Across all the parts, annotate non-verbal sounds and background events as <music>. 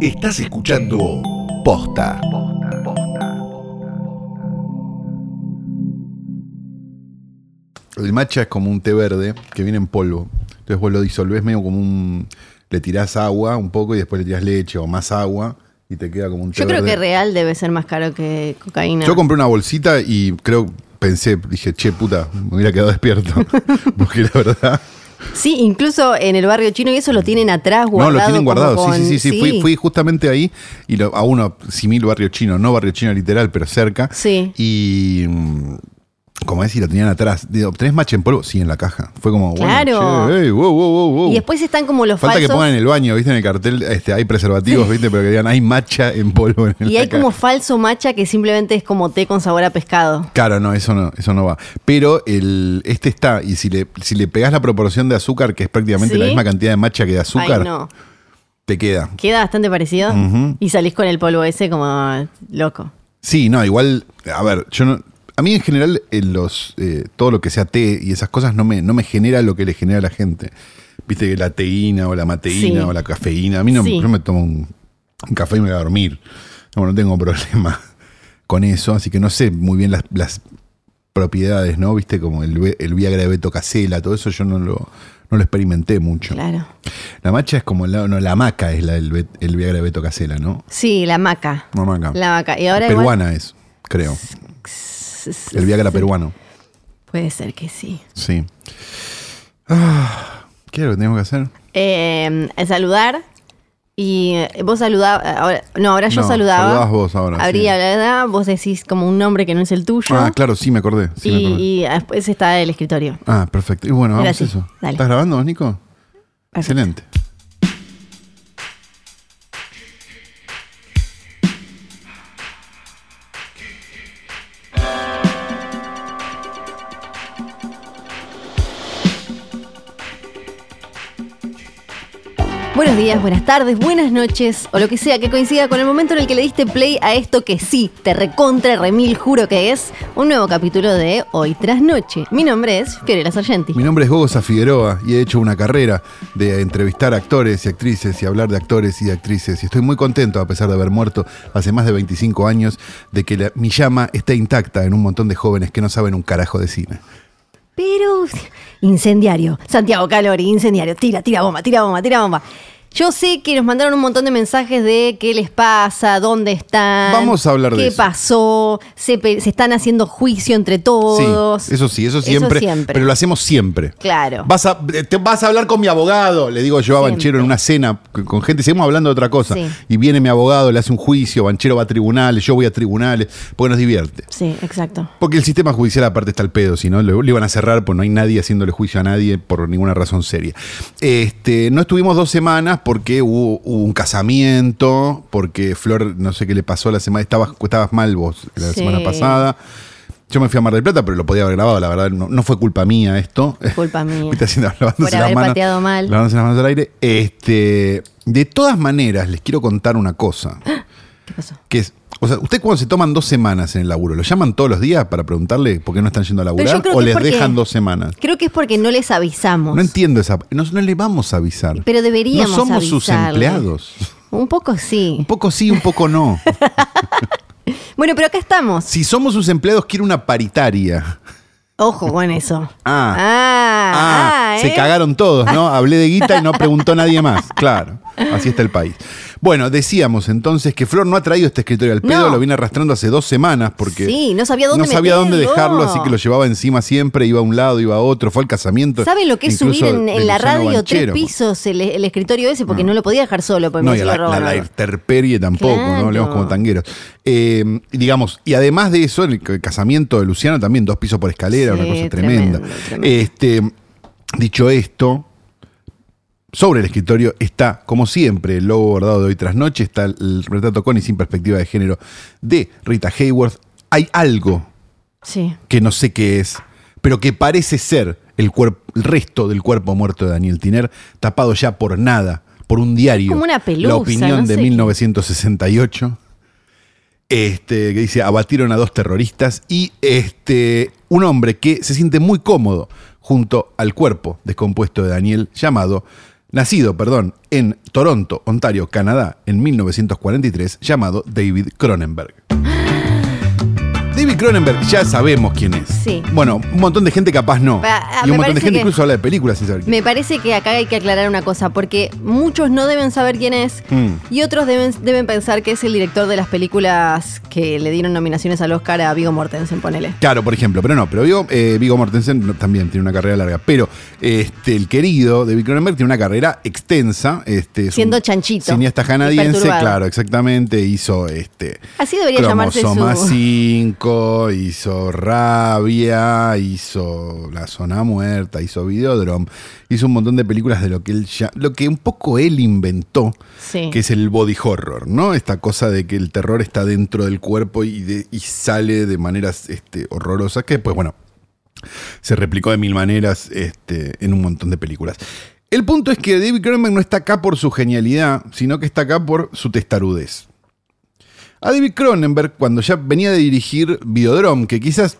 Estás escuchando Posta. El matcha es como un té verde que viene en polvo. Entonces vos lo disolvés medio como un... Le tirás agua un poco y después le tirás leche o más agua y te queda como un té Yo creo verde. que real debe ser más caro que cocaína. Yo compré una bolsita y creo, pensé, dije, che, puta, me hubiera quedado despierto. <laughs> Porque la verdad... Sí, incluso en el barrio chino y eso lo tienen atrás No, guardado. lo tienen guardado, con- sí, sí, sí, sí. Fui, fui justamente ahí y lo- a uno, simil barrio chino, no barrio chino literal, pero cerca. Sí. Y mm, como es, y lo tenían atrás. Digo, ¿tenés matcha en polvo? Sí, en la caja. Fue como, bueno, Claro. che, ey, wow, wow, wow. Y después están como los Falta falsos. que pongan en el baño, ¿viste? En el cartel este, hay preservativos, ¿viste? Pero que digan, hay matcha en polvo. En <laughs> Y hay como falso matcha que simplemente es como té con sabor a pescado. Claro, no, eso no, eso no va. Pero el, este está, y si le, si le pegás la proporción de azúcar, que es prácticamente ¿Sí? la misma cantidad de matcha que de azúcar, Ay, no. te queda. Queda bastante parecido. Y salís con el polvo ese como loco. Sí, no, igual, a ver, yo no. A mí en general, en los, eh, todo lo que sea té y esas cosas no me, no me genera lo que le genera a la gente. Viste que la teína o la mateína Sí. o la cafeína. A mí no, Sí. yo me tomo un, un café y me voy a dormir. No, no tengo <laughs> problema con eso, así que no sé muy bien las, las propiedades, ¿no? Viste como el, el Viagra de Beto Casela, todo eso yo no lo, no lo experimenté mucho. Claro. La macha es como la, no, la maca es la del el Viagra de Beto Casela, ¿no? Sí, la maca. No, maca. La maca. Y ahora igual- Peruana es, creo. El Viagra peruano. Puede ser que sí. Sí. Ah, ¿Qué es lo que tenemos que hacer? Eh, saludar. Y eh, vos saludabas. No, ahora yo No, saludaba. saludabas vos ahora, Habría sí. hablado, vos decís como un nombre que no es el tuyo. Ah, claro, sí me acordé. Sí me y, acordé. y después está el escritorio. Ah, perfecto. Y bueno, vamos a eso. dale. ¿Estás grabando, Nico? Perfecto. Excelente. Días, buenas tardes, buenas noches, o lo que sea que coincida con el momento en el que le diste play a esto que sí, te recontra remil juro que es un nuevo capítulo de Hoy tras Noche. Mi nombre es Fiorella Sargenti. Mi nombre es Gogosa Figueroa y he hecho una carrera de entrevistar actores y actrices y hablar de actores y de actrices. Y estoy muy contento, a pesar de haber muerto hace más de 25 años, de que la- mi llama está intacta en un montón de jóvenes que no saben un carajo de cine. Pero incendiario, Santiago Calori, incendiario, tira, tira bomba, tira bomba, tira bomba. Yo sé que nos mandaron un montón de mensajes de qué les pasa, dónde están. Vamos a hablar de qué eso. pasó, se, pe- se están haciendo juicio entre todos. Sí, eso sí, eso siempre, siempre. Pero lo hacemos siempre. Claro. Vas a, te vas a hablar con mi abogado, le digo yo a. Banchero en una cena con- gente, seguimos hablando de otra cosa. Sí. Y viene mi abogado, le hace un juicio, Banchero va a tribunales, yo voy a tribunales, porque nos divierte. Sí, exacto. Porque el sistema judicial aparte está al pedo, si no, le, le iban a cerrar, pues no hay nadie haciéndole juicio a nadie por ninguna razón seria. Este, no estuvimos dos semanas porque hubo, hubo un casamiento, porque Flor, no sé qué le pasó la semana, estabas, estabas mal vos la Sí. semana pasada. Yo me fui a Mar del Plata, pero lo podía haber grabado, la verdad, no, no fue culpa mía esto. Culpa <laughs> mía. Haciendo, Por haber manos, pateado mal. lavándose las manos al aire. Este, de todas maneras, les quiero contar una cosa. <gasps> ¿Qué pasó? Que es, o sea, ¿ustedes cuando se toman dos semanas en el laburo, lo llaman todos los días para preguntarle por qué no están yendo a laburar o les porque- dejan dos semanas? Creo que es porque no les avisamos. No entiendo esa. No, no le vamos a avisar. Pero deberíamos No somos sus empleados. Un poco sí. Un poco sí, un poco no. <laughs> Bueno, pero acá estamos. Si somos sus empleados, quiero una paritaria. Ojo con eso. Ah. Ah, Ah, ah, se ¿eh? cagaron todos, ¿no? Hablé de guita y no preguntó nadie más. Claro, así está el país. Bueno, decíamos entonces que Flor no ha traído este escritorio al pedo, No. lo viene arrastrando hace dos semanas porque Sí, no sabía dónde no sabía dónde meterlo. dejarlo, así que lo llevaba encima siempre, iba a un lado, iba a otro, fue al casamiento. ¿Saben lo que es subir en, la radio Banchero. tres pisos el, el escritorio ese? Porque no, lo podía dejar solo, porque No, me y la, la, la algo. intemperie tampoco, Claro. ¿no? Hablemos como tangueros. Eh, digamos, y además de eso, el, casamiento de Luciano también, dos pisos por escalera, Sí, una cosa tremenda. Este, dicho esto, sobre el escritorio está, como siempre, el logo bordado de hoy tras noche, está el retrato con y sin perspectiva de género de Rita Hayworth. Hay algo Sí. que no sé qué es, pero que parece ser el, el resto del cuerpo muerto de Daniel Tiner, tapado ya por nada, por un diario. Como una pelusa, La opinión no de sé qué. 1968. Este, que dice, abatieron a dos terroristas y este, un hombre que se siente muy cómodo junto al cuerpo descompuesto de Daniel llamado nacido, perdón, en Toronto, Ontario, Canadá, en 1943, llamado David Cronenberg. David Cronenberg ya sabemos quién es. Sí. Bueno, un montón de gente capaz no. Ah, y un montón de gente incluso habla de películas sin saber quién Me parece que acá hay que aclarar una cosa, porque muchos no deben saber quién es Mm. y otros deben, deben pensar que es el director de las películas que le dieron nominaciones al Oscar a Vigo Mortensen, ponele. Claro, por ejemplo, pero no, pero Vigo, eh, Mortensen también tiene una carrera larga. Pero este, el querido David Cronenberg tiene una carrera extensa. Este, es Siendo chanchito Cineasta canadiense, claro, exactamente. Hizo este. Así debería llamarse su... 5, hizo Rabia, hizo La Zona Muerta, hizo Videodrome, hizo un montón de películas de lo que él ya, lo que un poco él inventó, Sí. que es el body horror, ¿no? Esta cosa de que el terror está dentro del cuerpo y, de- y sale de maneras este, horrorosas, que pues bueno, se replicó de mil maneras este, en un montón de películas. El punto es que David Cronenberg no está acá por su genialidad, sino que está acá por su testarudez. A David Cronenberg, cuando ya venía de dirigir Videodrome, que quizás,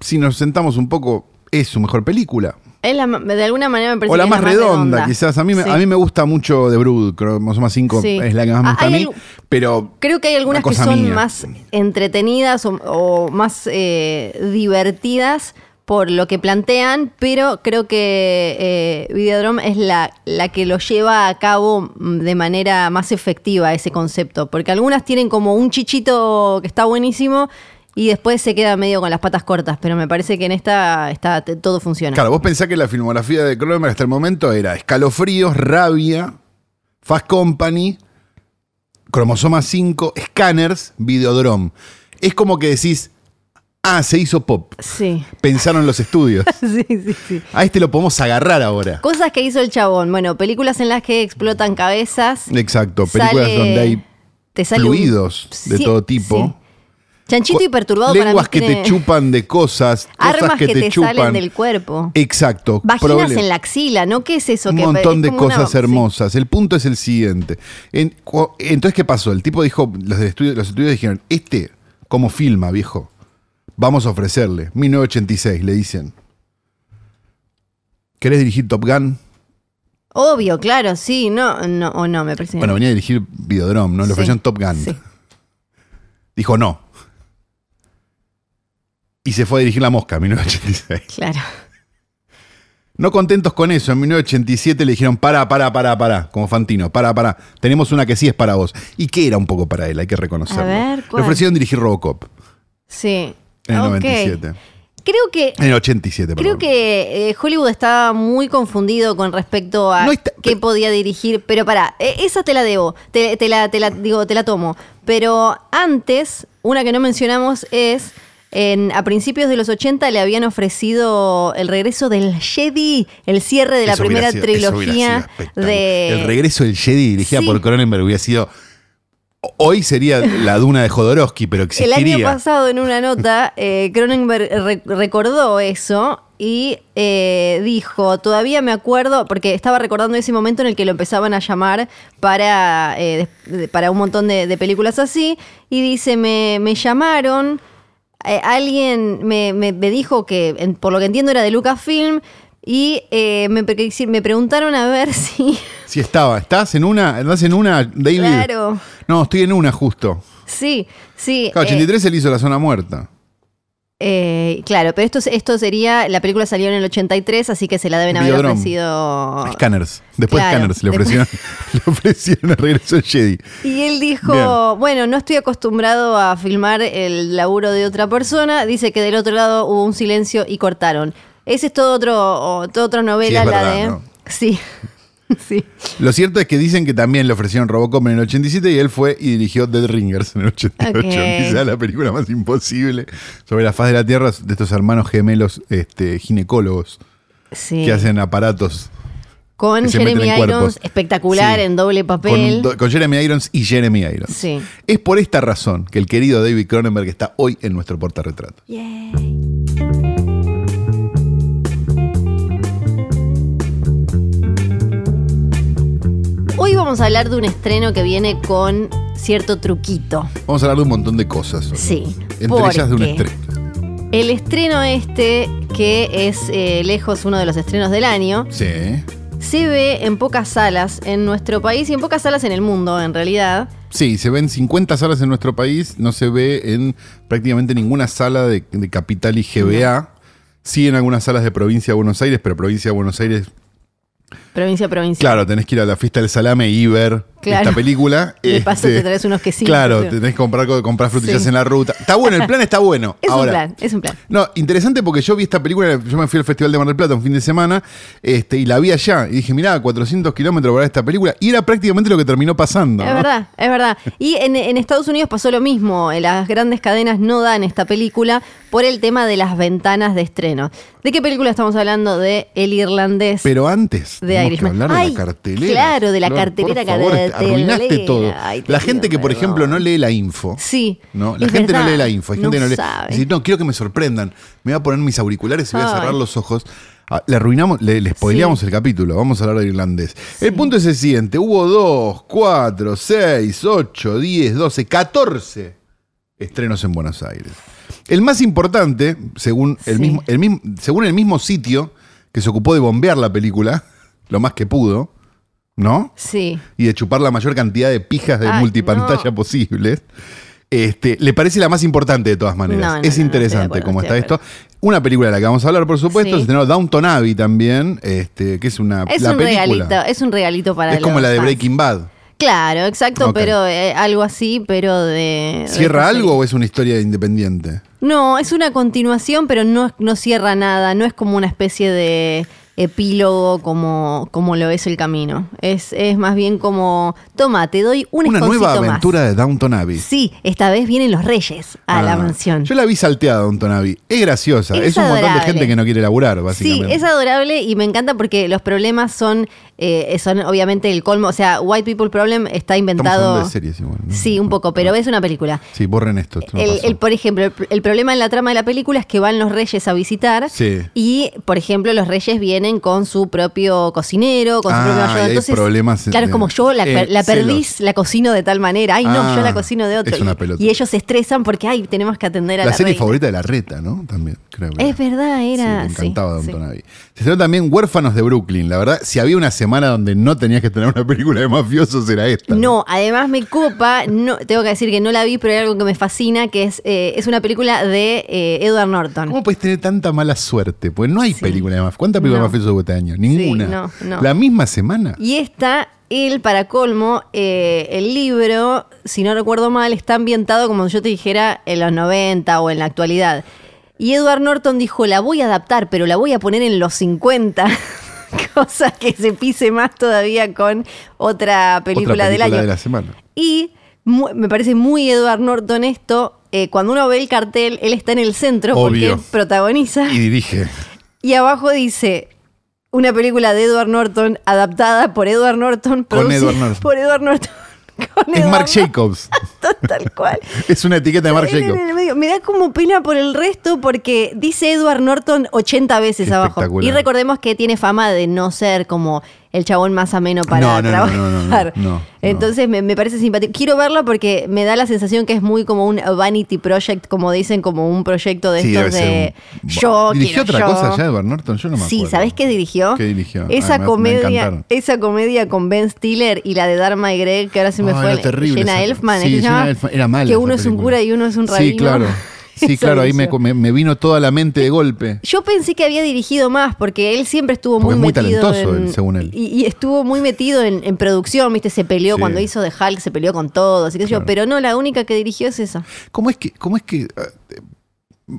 si nos sentamos un poco, es su mejor película. Es la de alguna manera me parece O la que es más redonda, quizás. A mí, Sí. a mí me gusta mucho The Brood, Cromosoma 5 Sí. es la que más me Ah, gusta a mí. Pero Creo que hay algunas Una que son mía. más entretenidas o, o más eh, divertidas por lo que plantean, pero creo que eh, Videodrome es la, la que lo lleva a cabo mm, de manera más efectiva ese concepto, porque algunas tienen como un chichito que está buenísimo y después se queda medio con las patas cortas, pero me parece que en esta está, todo funciona. Claro, vos pensás que la filmografía de Cronenberg hasta el momento era Escalofríos, Rabia, Fast Company, Cromosoma 5, Scanners, Videodrome. Es como que decís, ah, se hizo pop. Sí, Pensaron los estudios. <laughs> sí, sí, sí. A este lo podemos agarrar ahora. Cosas que hizo el chabón. Bueno, películas en las que explotan cabezas. Exacto, películas Sale- donde hay te sale un- fluidos de Sí, todo tipo. sí. Chanchito y perturbado Lenguas para que mí te tiene chupan de cosas, <laughs> armas cosas que, te, chupan. salen del cuerpo. Exacto. Vaginas en la axila, ¿no? ¿Qué es eso? un que montón de una- cosas sí. hermosas. El punto es el siguiente. En- entonces, ¿qué pasó? El tipo dijo, los, del estudio, los estudios dijeron, este, como filma, viejo, vamos a ofrecerle. 1986, le dicen. ¿Querés dirigir Top Gun? Obvio, claro, sí, no, no, o no, me parece. Bueno, venía a dirigir Videodrome, ¿no? Le Sí, ofrecieron Top Gun. sí. Dijo no. Y se fue a dirigir La Mosca en 1986. Claro. No contentos con eso, en 1987 le dijeron, para, para, para, para, como Fantino, para, para, tenemos una que sí es para vos. Y que era un poco para él, hay que reconocerlo. A ver, le ¿cuál? ofrecieron dirigir Robocop Sí. En el Ok. 97. Creo que En el 87, Creo perdón. que eh, Hollywood está muy confundido con respecto a No está- qué podía dirigir, pero pará, eh, esa te la debo, te, te la, te la- digo, te la tomo. Pero antes, una que no mencionamos es, en, a principios de los 80 le habían ofrecido el regreso del Jedi, el cierre de la Eso primera sido- trilogía de... El regreso del Jedi dirigida Sí. por Cronenberg hubiera sido... Hoy sería la duna de Jodorowsky, pero El existiría. año pasado, en una nota, eh, Cronenberg re- recordó eso y eh, dijo, todavía me acuerdo, porque estaba recordando ese momento en el que lo empezaban a llamar para, eh, para un montón de, de películas así, y dice, me, me llamaron, eh, alguien me, me- me dijo que, en- por lo que entiendo, era de Lucasfilm, y eh, me, pre- me preguntaron a ver <laughs> si... Si estaba, ¿estás en una? ¿Estás en una, David? Claro, No, estoy en una justo. sí, sí. Claro, eh, 83 él hizo La Zona Muerta. Eh, claro, pero esto, esto sería, la película salió en el 83, así que se la deben haber ofrecido. Scanners. Después Claro, Scanners le después- ofrecieron, <laughs> le ofrecieron el regreso del Jedi. Y él dijo, Bien. bueno, no estoy acostumbrado a filmar el laburo de otra persona. Dice que del otro lado hubo un silencio y cortaron. Ese es todo otro, o- toda otra novela, Sí, es la verdad, de. ¿no? <laughs> Sí. <laughs> sí. Lo cierto es que dicen que también le ofrecieron Robocop en el 87 y él fue y dirigió Dead Ringers en el 88. Ok. <laughs> Quizá la película más imposible sobre la faz de la Tierra de estos hermanos gemelos este, ginecólogos sí. que hacen aparatos. Con Jeremy. Irons, espectacular Sí. en doble papel. Con Jeremy Irons y Jeremy Irons. Sí. Es por esta razón que el querido David Cronenberg está hoy en nuestro portarretrato. Yay. Hoy vamos a hablar de un estreno que viene con cierto truquito. Vamos a hablar de un montón de cosas. hoy. Sí, Entre ellas de un estreno. El estreno este, que es eh, lejos uno de los estrenos del año, Sí. se ve en pocas salas en nuestro país y en pocas salas en el mundo, en realidad. Sí, se ven 50 salas en nuestro país, no se ve en prácticamente ninguna sala de, de Capital y GBA. Sí en algunas salas de provincia de Buenos Aires, pero provincia de Buenos Aires Provincia a provincia. Claro, tenés que ir a la fiesta del salame y ver Claro. esta película. <laughs> De paso Este, te traes unos quesitos. Claro, tenés que comprar, comprar frutillas Sí. en la ruta. Está bueno, el plan está bueno. <laughs> Es Ahora, un plan, es un plan. No, interesante porque yo vi esta película, yo me fui al Festival de Mar del Plata un fin de semana este, y la vi allá. Y dije, mirá, 400 kilómetros para esta película. Y era prácticamente lo que terminó pasando. Es ¿no? verdad, es verdad. Y en, en Estados Unidos pasó lo mismo. Las grandes cadenas no dan esta película por el tema de las ventanas de estreno. ¿De qué película estamos hablando? De El Irlandés. Pero antes De tenemos que de la cartelera. claro, de la cartelera, Por favor, cartelera. arruinaste todo. Ay, la gente que, por perdón. ejemplo, no lee la info. Sí. ¿no? La gente no verdad, lee la info. Hay gente que no lee. sabe. Dice, no, quiero que me sorprendan. Me voy a poner mis auriculares y voy a cerrar los ojos. Ah, Le arruinamos, le, le spoileamos el capítulo. Vamos a hablar de irlandés. El punto es el siguiente: hubo 2, 4, 6, 8, 10, 12, 14 estrenos en Buenos Aires. El más importante, según el, Sí. mismo, el mismo- según el mismo sitio que se ocupó de bombear la película, lo más que pudo, ¿no? Sí. y de chupar la mayor cantidad de pijas de Ay, multipantalla no. posibles. Este, le parece la más importante de todas maneras. No, no, es interesante acuerdo, cómo está esto. Una película de la que vamos a hablar, por supuesto, Sí. se estrenó Downton Abbey también, este, que es una Es la un película. regalito, es un regalito para Es como la de. Breaking Bad. Claro, exacto, pero eh, algo así, pero de. ¿Cierra algo o es una historia independiente? No, es una continuación, pero no, no cierra nada. No es como una especie de epílogo como, como lo es el camino. Es, es más bien como, toma, te doy un Una nueva más. aventura de Downton Abbey. Sí, esta vez vienen los reyes a la Ah, mansión. Yo la vi salteada, Downton Abbey. Es graciosa. Es, Es un montón de gente que no quiere laburar, Sí, básicamente. es adorable y me encanta porque los problemas son, eh, son obviamente el colmo. O sea, White People Problem está inventado. de series igual. ¿no? Sí, un poco, pero es una película. Sí, borren esto. esto El, el- por ejemplo, el, el problema en la trama de la película es que van los reyes a visitar Sí. y, por ejemplo, los reyes vienen con su propio cocinero, con su Ah, propio y ayudante. hay Entonces, problemas claro, es como yo la, eh, la perdí, celos. la cocino de tal manera. Ay, no, Ah, yo la cocino de otro. es una Y- pelota. y, ellos se estresan porque, ay, tenemos que atender a La, la, serie reina. favorita de la reta, ¿no? También, creo. que Es verdad, era. Sí, me sí, encantaba sí. Downton Abbey. Se estrenó también Huérfanos de Brooklyn. La verdad, si había una semana donde no tenías que tener una película de mafiosos, era esta. No, además me copa, no, tengo que decir que no la vi, pero hay algo que me fascina, que es, eh, es una película de eh, Edward Norton. ¿Cómo puedes tener tanta mala suerte? Pues no hay Sí. película de mafiosos. ¿Cuántas películas No. de mafiosos hubo este año? Ninguna. no, no. La misma semana. Y esta, él, para colmo, eh, el libro, si no recuerdo mal, está ambientado como si yo te dijera en los 90 o en la actualidad. Y Edward Norton dijo, la voy a adaptar, pero la voy a poner en los 50. <laughs> Cosa que se pise más todavía con otra película, Otra película del año. de la semana. Y me parece muy Edward Norton esto. eh, cuando uno ve el cartel, él está en el centro Obvio. porque protagoniza. Y dirige. Y abajo dice una película de Edward Norton adaptada por Edward Norton, Con producida Edward Norton. por Edward Norton. <laughs> Es Marc Jacobs. <laughs> Tal cual. es una etiqueta de Marc Jacobs. Me da como pena por el resto porque dice Edward Norton 80 veces Qué abajo. Y recordemos que tiene fama de no ser como el chabón más ameno para No, no, trabajar. no, no, no, no, no. Entonces me, me parece simpático. Quiero verla porque me da la sensación que es muy como un vanity project, como dicen, como un proyecto de Sí, estos de un- yo ¿Dirigió quiero otra yo. cosa ya Edward Norton? Yo no me acuerdo. Sí, ¿sabés qué dirigió? ¿Qué dirigió? Esa me- me comedia, esa comedia con Ben Stiller y la de Dharma y Greg, que ahora se me fue. Era terrible Jenna Elfman, sí, ¿es que Jenna? Elfman, era mala Que uno es un cura y uno es un rabino. <laughs> Sí, claro. Sí, claro, ahí me, dirigió. me- me vino toda la mente de golpe. Yo pensé que había dirigido más, porque él siempre estuvo Porque muy es muy metido. talentoso en- él, según él. Y, y estuvo muy metido en, en producción, ¿viste? Se peleó Sí. cuando hizo de Hulk, se peleó con todos, y qué sé yo. Pero no, la única que dirigió es esa. ¿Cómo es que, cómo es que eh,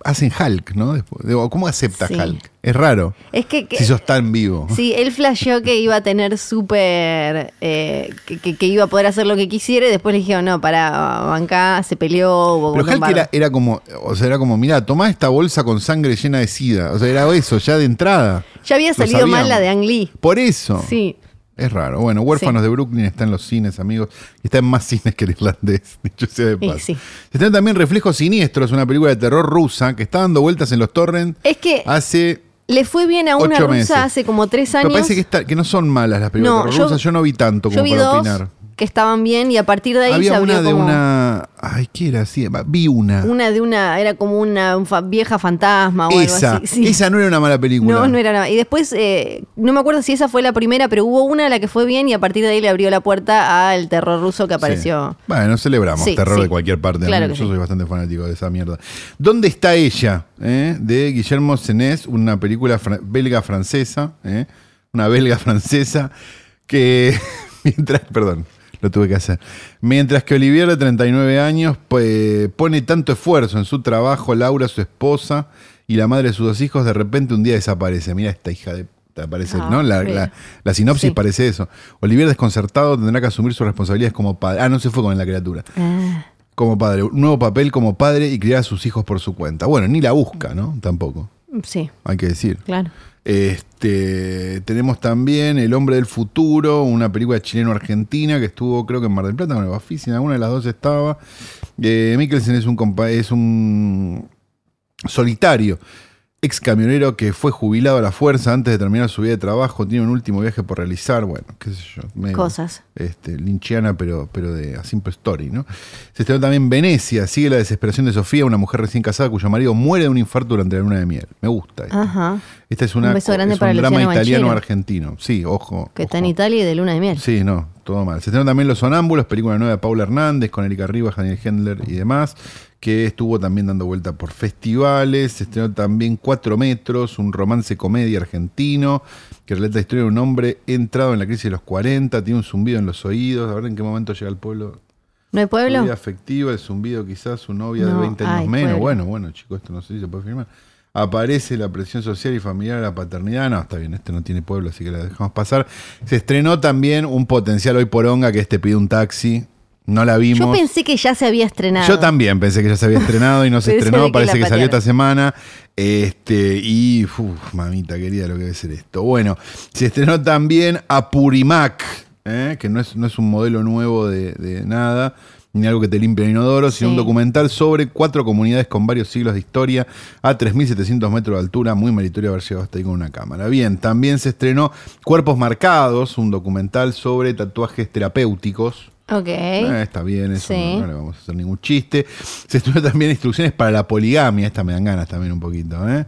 hacen Hulk, no? Después, ¿Cómo acepta Sí. Hulk? Es raro. Es que. que- Si sos tan vivo. Sí, él flasheó que iba a tener súper. eh, que, iba a poder hacer lo que quisiera y después le dijeron, no, para, banca, se peleó. Hubo Pero Hulk era, era como, o sea, era como, mira, tomá esta bolsa con sangre llena de sida. O sea, era eso, ya de entrada. Ya había salido mal la de Ang Lee. Por eso. Sí. Es raro. Bueno, Huérfanos Sí. de Brooklyn está en los cines, amigos. Y está en más cines que el irlandés, <laughs> dicho sea de paso. sí. Se están también Reflejos Siniestros, una película de terror rusa que está dando vueltas en los torrents Es que hace. le fue bien a una rusa meses. hace como tres años. parece que, está- que no son malas las películas No, de terror yo- rusas. Yo no vi tanto Yo como vi para dos opinar. Que estaban bien y a partir de ahí se Había abrió una de como... una. Ay, ¿qué era? Sí, vi una. Una de una, era como una vieja fantasma o esa. algo así. sí. Esa no era una mala película. No, no era nada. Y después, eh, no me acuerdo si esa fue la primera, pero hubo una a la que fue bien y a partir de ahí le abrió la puerta al terror ruso que apareció. Sí. Bueno, celebramos Sí, terror de cualquier parte. Claro Yo soy bastante fanático de esa mierda. ¿Dónde está ella? eh? De Guillermo Senés, una película fra- belga-francesa. eh, Una belga-francesa <laughs> que. <laughs> mientras. Perdón. Lo tuve que hacer. Mientras que Olivier, de 39 años, pues, pone tanto esfuerzo en su trabajo, Laura, su esposa y la madre de sus dos hijos, de repente un día desaparece. Mira esta hija de. puta, Parece, Ah, ¿no? La, la- la sinopsis Sí. parece eso. Olivier, desconcertado, tendrá que asumir sus responsabilidades como padre. Ah, no se fue con la criatura. Ah, Como padre. Un nuevo papel como padre y criar a sus hijos por su cuenta. Bueno, ni la busca, ¿no? Tampoco. sí, Hay que decir. claro. Este, tenemos también El hombre del futuro, una película chileno-argentina que estuvo creo que en Mar del Plata el Bafisi, en alguna de las dos estaba. Eh, Mikkelsen es un, es un solitario, ex camionero que fue jubilado a la fuerza antes de terminar su vida de trabajo, tiene un último viaje por realizar, bueno, qué sé yo. medio, Cosas. Este, linchiana, pero, pero de A Simple Story, ¿no? Se estrenó también Venecia, sigue la desesperación de Sofía, una mujer recién casada cuyo marido muere de un infarto durante la luna de miel. Me gusta. esta. Ajá. Esta es una Un beso grande es para un drama italiano-argentino. Sí, ojo. Que está en Italia y de luna de miel. Sí, no, todo mal. Se estrenó también Los Sonámbulos, película nueva de Paula Hernández con Erika Rivas, Daniel Hendler y demás, que estuvo también dando vuelta por festivales. Se estrenó también Cuatro Metros, un romance comedia argentino que relata la historia de un hombre entrado en la crisis de los 40, tiene un zumbido en los oídos. A ver en qué momento llega al pueblo. ¿No hay Su pueblo? vida afectiva, el zumbido quizás, su novia de No, 20 años ay, menos. pueblo. Bueno, bueno, chicos, esto no sé si se puede firmar. Aparece la presión social y familiar a la paternidad. No, está bien, este no tiene pueblo, así que la dejamos pasar. Se estrenó también un potencial hoy poronga que este pide un taxi. No la vimos. Yo pensé que ya se había estrenado. Yo también pensé que ya se había estrenado y no se <laughs> estrenó. Parece que salió esta semana. Este, y, uf, mamita querida, lo que debe ser esto. Bueno, se estrenó también Apurimac, ¿eh? que no es, no es un modelo nuevo de, de nada, ni algo que te limpie el inodoro, sino Sí. un documental sobre cuatro comunidades con varios siglos de historia a 3.700 metros de altura. Muy meritorio haber llegado hasta ahí con una cámara. Bien, también se estrenó Cuerpos Marcados, un documental sobre tatuajes terapéuticos. Ok. Eh, está bien, eso Sí. no, no le vamos a hacer ningún chiste. Se estudió también instrucciones para la poligamia, esta me dan ganas también un poquito. ¿eh?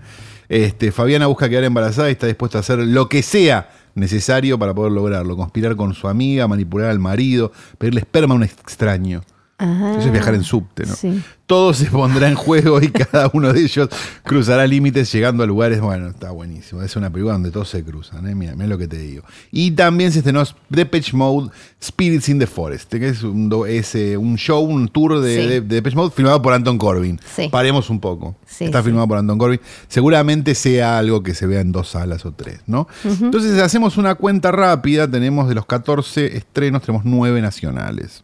Este, Fabiana busca quedar embarazada y está dispuesta a hacer lo que sea necesario para poder lograrlo. Conspirar con su amiga, manipular al marido, pedirle esperma a un extraño. Ajá. Eso es viajar en subte, ¿no? Sí. Todo se pondrá en juego y cada uno de ellos cruzará límites llegando a lugares. Bueno, está buenísimo. Es una película donde todos se cruzan, ¿eh? Mira, mira lo que te digo. Y también se estrenó Depeche Mode Spirits in the Forest, que es un, es, eh, un show, un tour de, Sí. de- de Depeche Mode filmado por Anton Corbin. Sí. Paremos un poco. Está filmado por Anton Corbin. Seguramente sea algo que se vea en dos salas o tres, ¿no? Entonces, hacemos una cuenta rápida. Tenemos de los 14 estrenos, tenemos 9 nacionales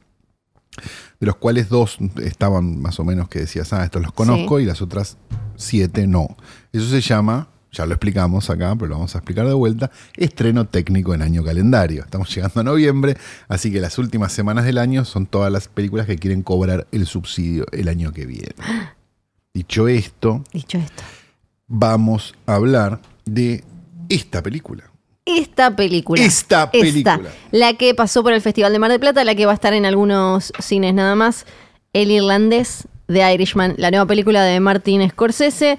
de los cuales dos estaban más o menos que decías, ah, estos los conozco, y las otras siete no. Eso se llama, ya lo explicamos acá, pero lo vamos a explicar de vuelta, estreno técnico en año calendario. Estamos llegando a noviembre, así que las últimas semanas del año son todas las películas que quieren cobrar el subsidio el año que viene. <gasps> Dicho esto, Dicho esto. vamos a hablar de esta película. Esta película. Esta película. la que pasó por el Festival de Mar del Plata, la que va a estar en algunos cines nada más. El irlandés de Irishman, la nueva película de Martin Scorsese,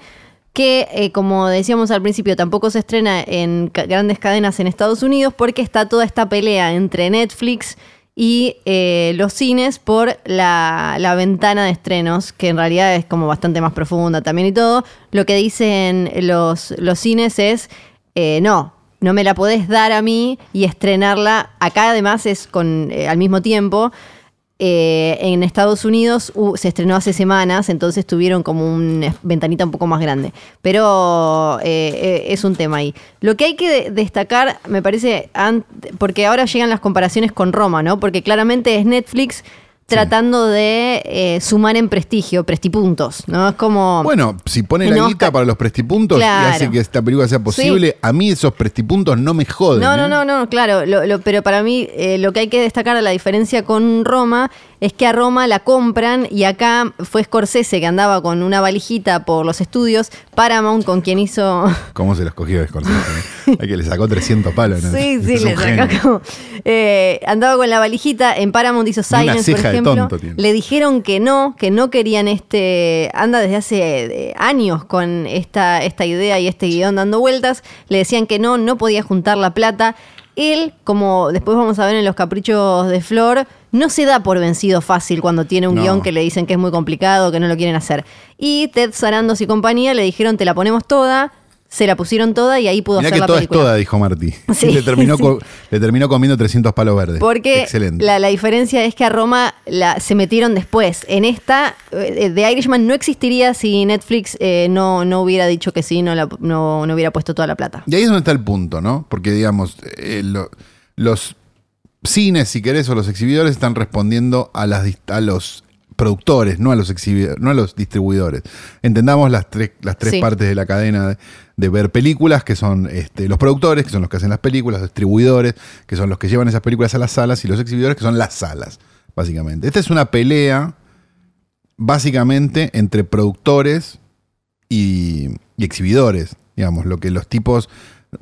que eh, como decíamos al principio, tampoco se estrena en ca- grandes cadenas en Estados Unidos porque está toda esta pelea entre Netflix y eh, los cines por la, la ventana de estrenos, que en realidad es como bastante más profunda también y todo. Lo que dicen los, los cines es, eh, no, no me la podés dar a mí y estrenarla. Acá además es con eh, al mismo tiempo. Eh, en Estados Unidos se estrenó hace semanas, entonces tuvieron como una ventanita un poco más grande. Pero eh, es un tema ahí. Lo que hay que de- destacar, me parece, porque ahora llegan las comparaciones con Roma, ¿no? Porque claramente es Netflix tratando de eh, sumar en prestigio, prestipuntos, ¿no? Es como... Bueno, si pone la guita para los prestipuntos Claro. y hace que esta película sea posible, a mí esos prestipuntos no me joden. No, no, ¿eh? no, no, claro, lo- lo- pero para mí eh, lo que hay que destacar la diferencia con Roma es que a Roma la compran y acá fue Scorsese que andaba con una valijita por los estudios, Paramount con quien hizo... <laughs> ¿Cómo se los cogió Scorsese? eh? Hay que le sacó 300 palos. ¿no? Sí, sí, le sacó como... eh, andaba con la valijita, en Paramount hizo Silence, por ceja de ejemplo, tonto le dijeron que no, que no querían este. Anda desde hace eh, años con esta, esta idea y este guion dando vueltas. Le decían que no, no podía juntar la plata. Él, como después vamos a ver en los caprichos de Flor, no se da por vencido fácil cuando tiene un No. guion que le dicen que es muy complicado, que no lo quieren hacer. Y Ted Sarandos y compañía le dijeron, te la ponemos toda, se la pusieron toda y ahí pudo Mirá hacer que la toda película. es toda, dijo Martí. <laughs> Sí, <laughs> le, terminó sí. co- le terminó comiendo 300 palos verdes. Porque Excelente. la, la diferencia es que a Roma la, se metieron después. En esta, eh, The Irishman no existiría si Netflix eh, no, no hubiera dicho que sí, no, la- no, no hubiera puesto toda la plata. Y ahí es donde está el punto, ¿no? Porque, digamos, eh, lo- los cines, si querés, o los exhibidores están respondiendo a, las, dis- a los productores, no a los exhibidores, no a los distribuidores. Entendamos las tres, las tres Sí. partes de la cadena de, de ver películas, que son este, los productores, que son los que hacen las películas, los distribuidores, que son los que llevan esas películas a las salas, y los exhibidores, que son las salas, básicamente. Esta es una pelea, básicamente, entre productores y, y exhibidores, digamos, lo que los tipos,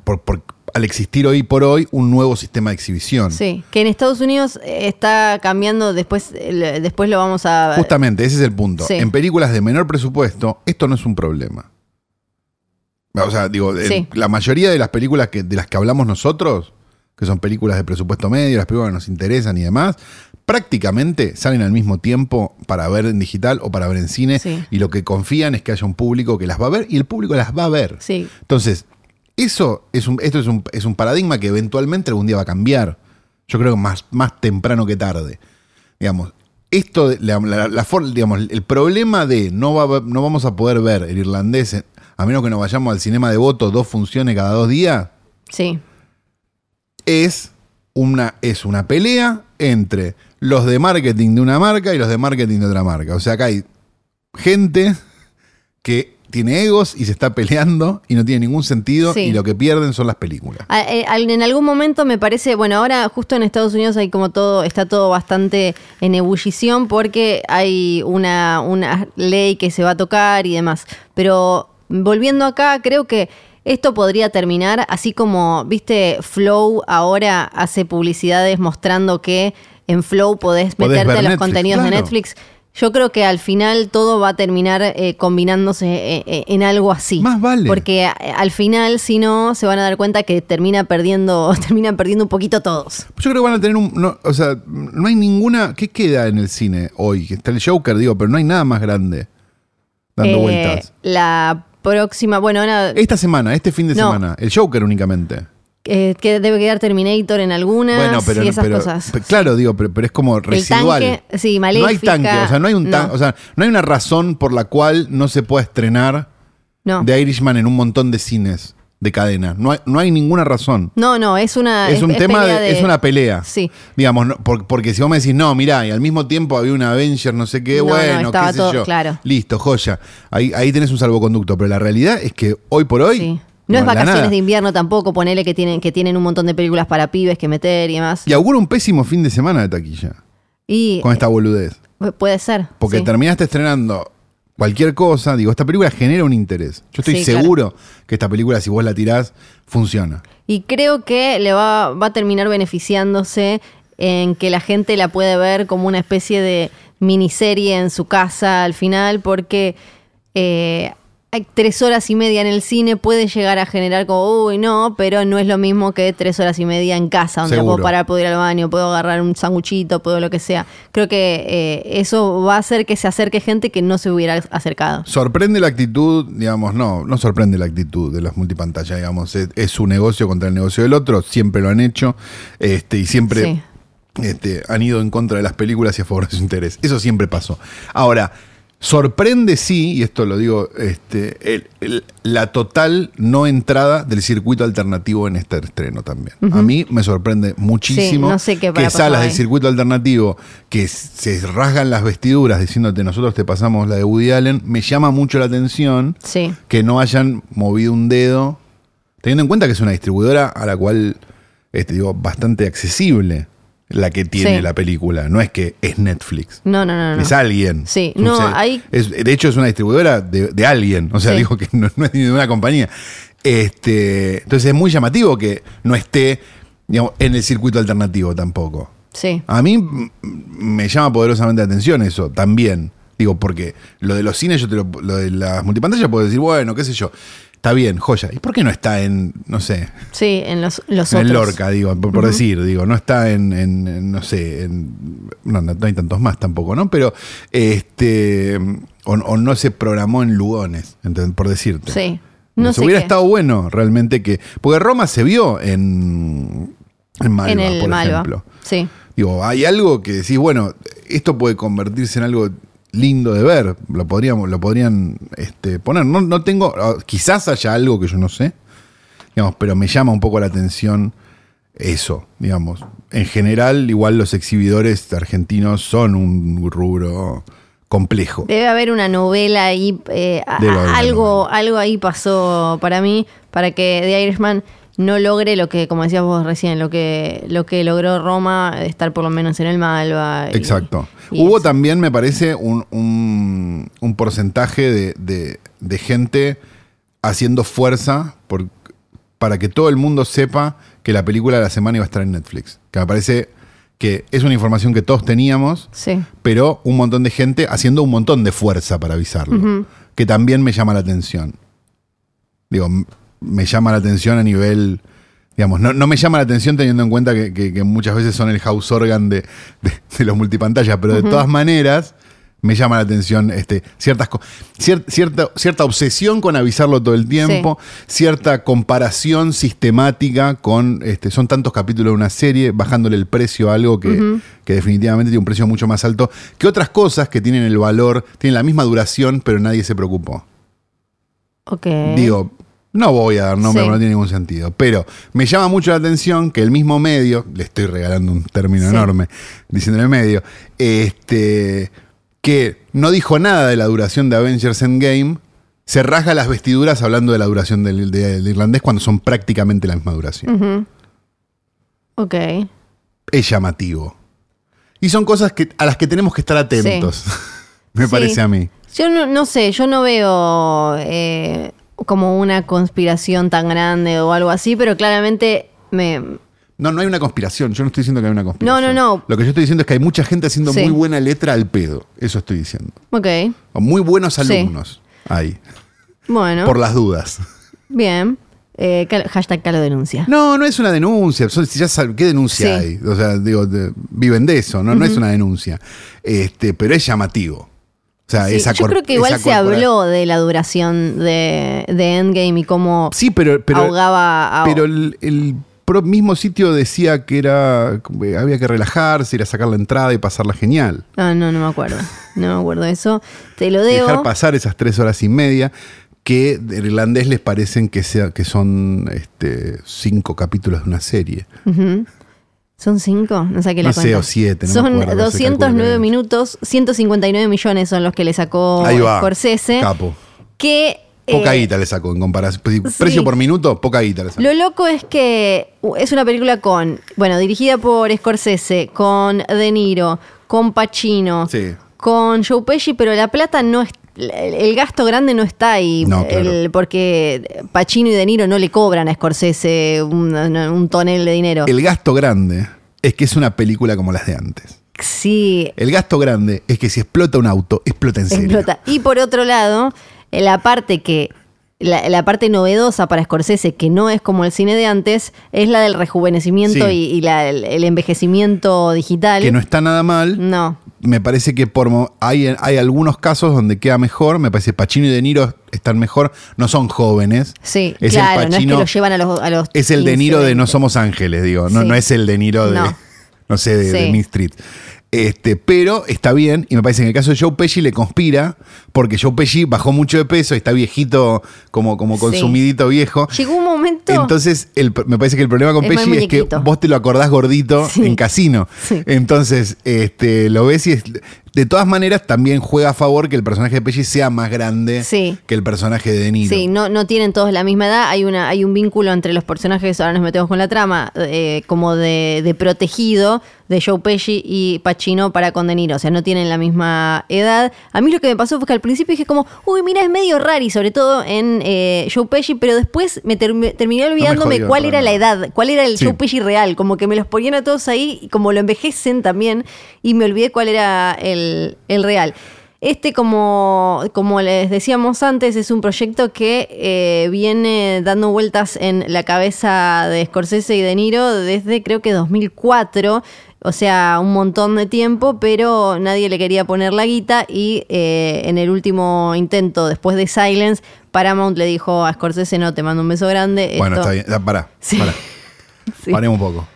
por, por- al existir hoy por hoy un nuevo sistema de exhibición. Sí, que en Estados Unidos eh, está cambiando, después, después lo vamos a... Justamente, ese es el punto. Sí. En películas de menor presupuesto, esto no es un problema. O sea, digo, la mayoría de las películas que, de las que hablamos nosotros, que son películas de presupuesto medio, las películas que nos interesan y demás, prácticamente salen al mismo tiempo para ver en digital o para ver en cine. Sí. Y lo que confían es que haya un público que las va a ver y el público las va a ver. Sí, Entonces, eso es un, esto es un, es un paradigma que eventualmente algún día va a cambiar. Yo creo que más, más temprano que tarde. Digamos, esto, la, la- digamos, el problema de no, va, no vamos a poder ver el irlandés, a menos que nos vayamos al cinema de voto dos funciones cada dos días, sí, es una, es una pelea entre los de marketing de una marca y los de marketing de otra marca. O sea, acá hay gente que tiene egos y se está peleando y no tiene ningún sentido Sí. y lo que pierden son las películas. A- eh, En algún momento me parece, bueno, ahora justo en Estados Unidos hay como todo, está todo bastante en ebullición porque hay una, una ley que se va a tocar y demás. Pero volviendo acá, creo que esto podría terminar así como, viste, Flow ahora hace publicidades mostrando que en Flow podés meterte a los Netflix, contenidos de. Netflix. Yo creo que al final todo va a terminar eh, combinándose eh, eh, en algo así. Más vale. Porque a- al final, si no, se van a dar cuenta que termina perdiendo, <laughs> terminan perdiendo un poquito todos. Yo creo que van a tener un. no, o sea, no hay ninguna. ¿Qué queda en el cine hoy? Está el Joker, digo, pero no hay nada más grande dando Eh, vueltas. La próxima, bueno, ahora Esta semana, este fin de No. semana, el Joker únicamente. Eh, que debe quedar Terminator en algunas Bueno, pero, y esas pero- cosas. pero- claro, digo, pero, pero es como residual. tanque, sí, No hay tanque, o sea, no hay un tan- no. o sea, no hay una razón por la cual no se pueda estrenar No. The Irishman en un montón de cines de cadena. No hay, no hay ninguna razón. no, no, es una. es un tema, pelea de, es una pelea. Sí. Digamos, no- porque si vos me decís, no, mirá, y al mismo tiempo había un Avenger, no sé qué, No, no, bueno, estaba qué sé todo yo. claro. Listo, joya. Ahí, ahí tenés un salvoconducto, pero la realidad es que hoy por hoy. Sí. No es vacaciones nada. de invierno tampoco, ponele que tienen, que tienen un montón de películas para pibes que meter y demás. Y augura un pésimo fin de semana de taquilla Y con esta boludez. eh, puede ser. Porque sí. terminaste estrenando cualquier cosa. Digo, esta película genera un interés. Yo estoy Sí, claro. seguro que esta película, si vos la tirás, funciona. Y creo que le va, va a terminar beneficiándose en que la gente la puede ver como una especie de miniserie en su casa al final, porque eh, tres horas y media en el cine puede llegar a generar como, uy, no, pero no es lo mismo que tres horas y media en casa, donde Seguro. puedo parar, puedo ir al baño, puedo agarrar un sanguchito, puedo lo que sea. Creo que eh, eso va a hacer que se acerque gente que no se hubiera acercado. Sorprende la actitud, digamos, no, no sorprende la actitud de las multipantallas, digamos, es, es su negocio contra el negocio del otro, siempre lo han hecho, este, y siempre Sí. este, han ido en contra de las películas y a favor de su interés. Eso siempre pasó. Ahora, sorprende sí, y esto lo digo, este, el- el- la total no entrada del circuito alternativo en este estreno también. A mí me sorprende muchísimo Sí, no sé qué que salas del circuito alternativo que se rasgan las vestiduras diciéndote nosotros te pasamos la de Woody Allen, me llama mucho la atención Sí. que no hayan movido un dedo, teniendo en cuenta que es una distribuidora a la cual, este, digo, bastante accesible la que tiene Sí. la película. No es que es Netflix. No, no, no. no. Es alguien. Sí, no, hay- es- de hecho, es una distribuidora de, de alguien. O sea, Sí. digo que no, no es ni de una compañía. Este, entonces es muy llamativo que no esté digamos, en el circuito alternativo tampoco. Sí. A mí me llama poderosamente la atención eso también. Digo, porque lo de los cines, yo te lo, lo de las multipantallas puedo decir, bueno, qué sé yo. Está bien, joya. ¿Y por qué no está en, no sé, Sí, en los, los en otros. Lorca, digo, por, por decir, digo, no está en, en- en, no sé, en, no, no hay tantos más tampoco, ¿no? Pero, este, o, o no se programó en Lugones, ¿entend- por decirte. Sí. No No sé hubiera qué. estado bueno realmente que, porque Roma se vio en, en Malva, en el por Malva. ejemplo. Sí. Digo, hay algo que decís, bueno, esto puede convertirse en algo lindo de ver. Lo podríamos, lo podrían este, poner. No, no tengo. ah, Quizás haya algo que yo no sé. Digamos, pero me llama un poco la atención eso, digamos. En general, igual los exhibidores argentinos son un rubro complejo. Debe haber una novela ahí, eh, algo, novela. algo ahí pasó para mí, para que The Irishman no logre lo que, como decías vos recién, lo que, lo que logró Roma, estar por lo menos en el Malva. y- Exacto. y Hubo eso. también, me parece, un, un- un porcentaje de, de- de gente haciendo fuerza por- para que todo el mundo sepa que la película de la semana iba a estar en Netflix. Que me parece que es una información que todos teníamos, Sí. pero un montón de gente haciendo un montón de fuerza para avisarlo. Que también me llama la atención. Digo, me llama la atención a nivel. Digamos, no, no me llama la atención teniendo en cuenta que, que- que muchas veces son el house organ de, de- de los multipantallas, pero de todas maneras me llama la atención este, ciertas cier- cierta, cierta obsesión con avisarlo todo el tiempo, cierta comparación sistemática con, este, son tantos capítulos de una serie, bajándole el precio a algo que, que definitivamente tiene un precio mucho más alto que otras cosas que tienen el valor, tienen la misma duración, pero nadie se preocupó. Digo, no voy a dar nombre, Sí. no tiene ningún sentido. Pero me llama mucho la atención que el mismo medio, le estoy regalando un término Sí. enorme, diciendo el medio, este, que no dijo nada de la duración de Avengers Endgame, se rasga las vestiduras hablando de la duración del, de- del irlandés cuando son prácticamente la misma duración. Ok. Es llamativo. Y son cosas que, a las que tenemos que estar atentos, <laughs> me parece a mí. Yo no, no sé, yo no veo eh, como una conspiración tan grande o algo así, pero claramente me... No, no hay una conspiración. Yo no estoy diciendo que hay una conspiración. No, no, no. Lo que yo estoy diciendo es que hay mucha gente haciendo Sí. muy buena letra al pedo. Eso estoy diciendo. Ok, O muy buenos Sí. alumnos. Ahí. bueno, Por las dudas. bien. Eh, cal- hashtag Calo denuncia. No, no es una denuncia. Ya ¿Qué denuncia Sí. hay? O sea, digo, de- viven de eso, ¿no? No es una denuncia. Este, pero es llamativo. O sea, Sí, esa yo creo que igual se habló de la duración de, de Endgame y cómo Sí, pero. pero ahogaba a... Pero el, mismo sitio decía que era que había que relajarse, ir a sacar la entrada y pasarla genial. Ah, no, no me acuerdo. No me acuerdo de eso. Te lo debo. dejar pasar esas tres horas y media que del irlandés les parecen que, sea, que son este, cinco capítulos de una serie. Ujú. ¿Son cinco? No sé qué la No sé, cuenta. o siete, no me Son acuerdo, no sé, calculo 209 que- minutos, 159 millones son los que le sacó Ahí va. Scorsese. Capo. Que Poca eh, guita le sacó en comparación. pues, sí. Precio por minuto, poca guita le sacó. Lo loco es que uh, es una película con, bueno, dirigida por Scorsese, con De Niro, con Pacino, Sí. con Joe Pesci, pero la plata no es, el gasto grande no está ahí, No, claro. el- porque Pacino y De Niro no le cobran a Scorsese un, un tonel de dinero. El gasto grande es que es una película como las de antes. sí, El gasto grande es que si explota un auto, explota en serio. explota. Y por otro lado, la parte que la, la parte novedosa para Scorsese, que no es como el cine de antes, es la del rejuvenecimiento Sí. y, y la- el, el envejecimiento digital. Que no está nada mal. No. Me parece que por hay, hay algunos casos donde queda mejor. Me parece Pacino y De Niro están mejor. No son jóvenes. Sí, Es el claro, no es que lo llevan a los, a los Es el De 15, Niro de 20. No Somos Ángeles, digo. No, Sí. no es el De Niro de, No. <laughs> no, sé, de, de Sí. Mean Street. Este, pero está bien, y me parece que en el caso de Joe Pesci le conspira, porque Joe Pesci bajó mucho de peso, está viejito, como, como Sí. consumidito viejo. Llegó un momento. Entonces, el- me parece que el problema con Es Pesci es que vos te lo acordás gordito Sí. en casino. Sí. Entonces, este, lo ves y es- De todas maneras, también juega a favor que el personaje de Pesci sea más grande Sí. que el personaje de De Niro. Sí, no, no tienen todos la misma edad. Hay, una, hay un vínculo entre los personajes, ahora nos metemos con la trama, eh, como de, de protegido de Joe Pesci y Pacino para con De Niro. O sea, no tienen la misma edad. A mí lo que me pasó fue que al principio dije como, uy, mira, es medio raro, y sobre todo en eh, Joe Pesci, pero después me term- terminé olvidándome jodió cuál era la edad, cuál era el Sí. Joe Pesci real. Como que me los ponían a todos ahí y como lo envejecen también, y me olvidé cuál era el, el real. Este, como, como les decíamos antes, es un proyecto que eh, viene dando vueltas en la cabeza de Scorsese y De Niro desde creo que 2004, o sea, un montón de tiempo, pero nadie le quería poner la guita y eh, en el último intento, después de Silence, Paramount le dijo a Scorsese, no, te mando un beso grande. Bueno, esto- está bien. Pará, Sí. pará. <laughs> Sí. Paremos un poco.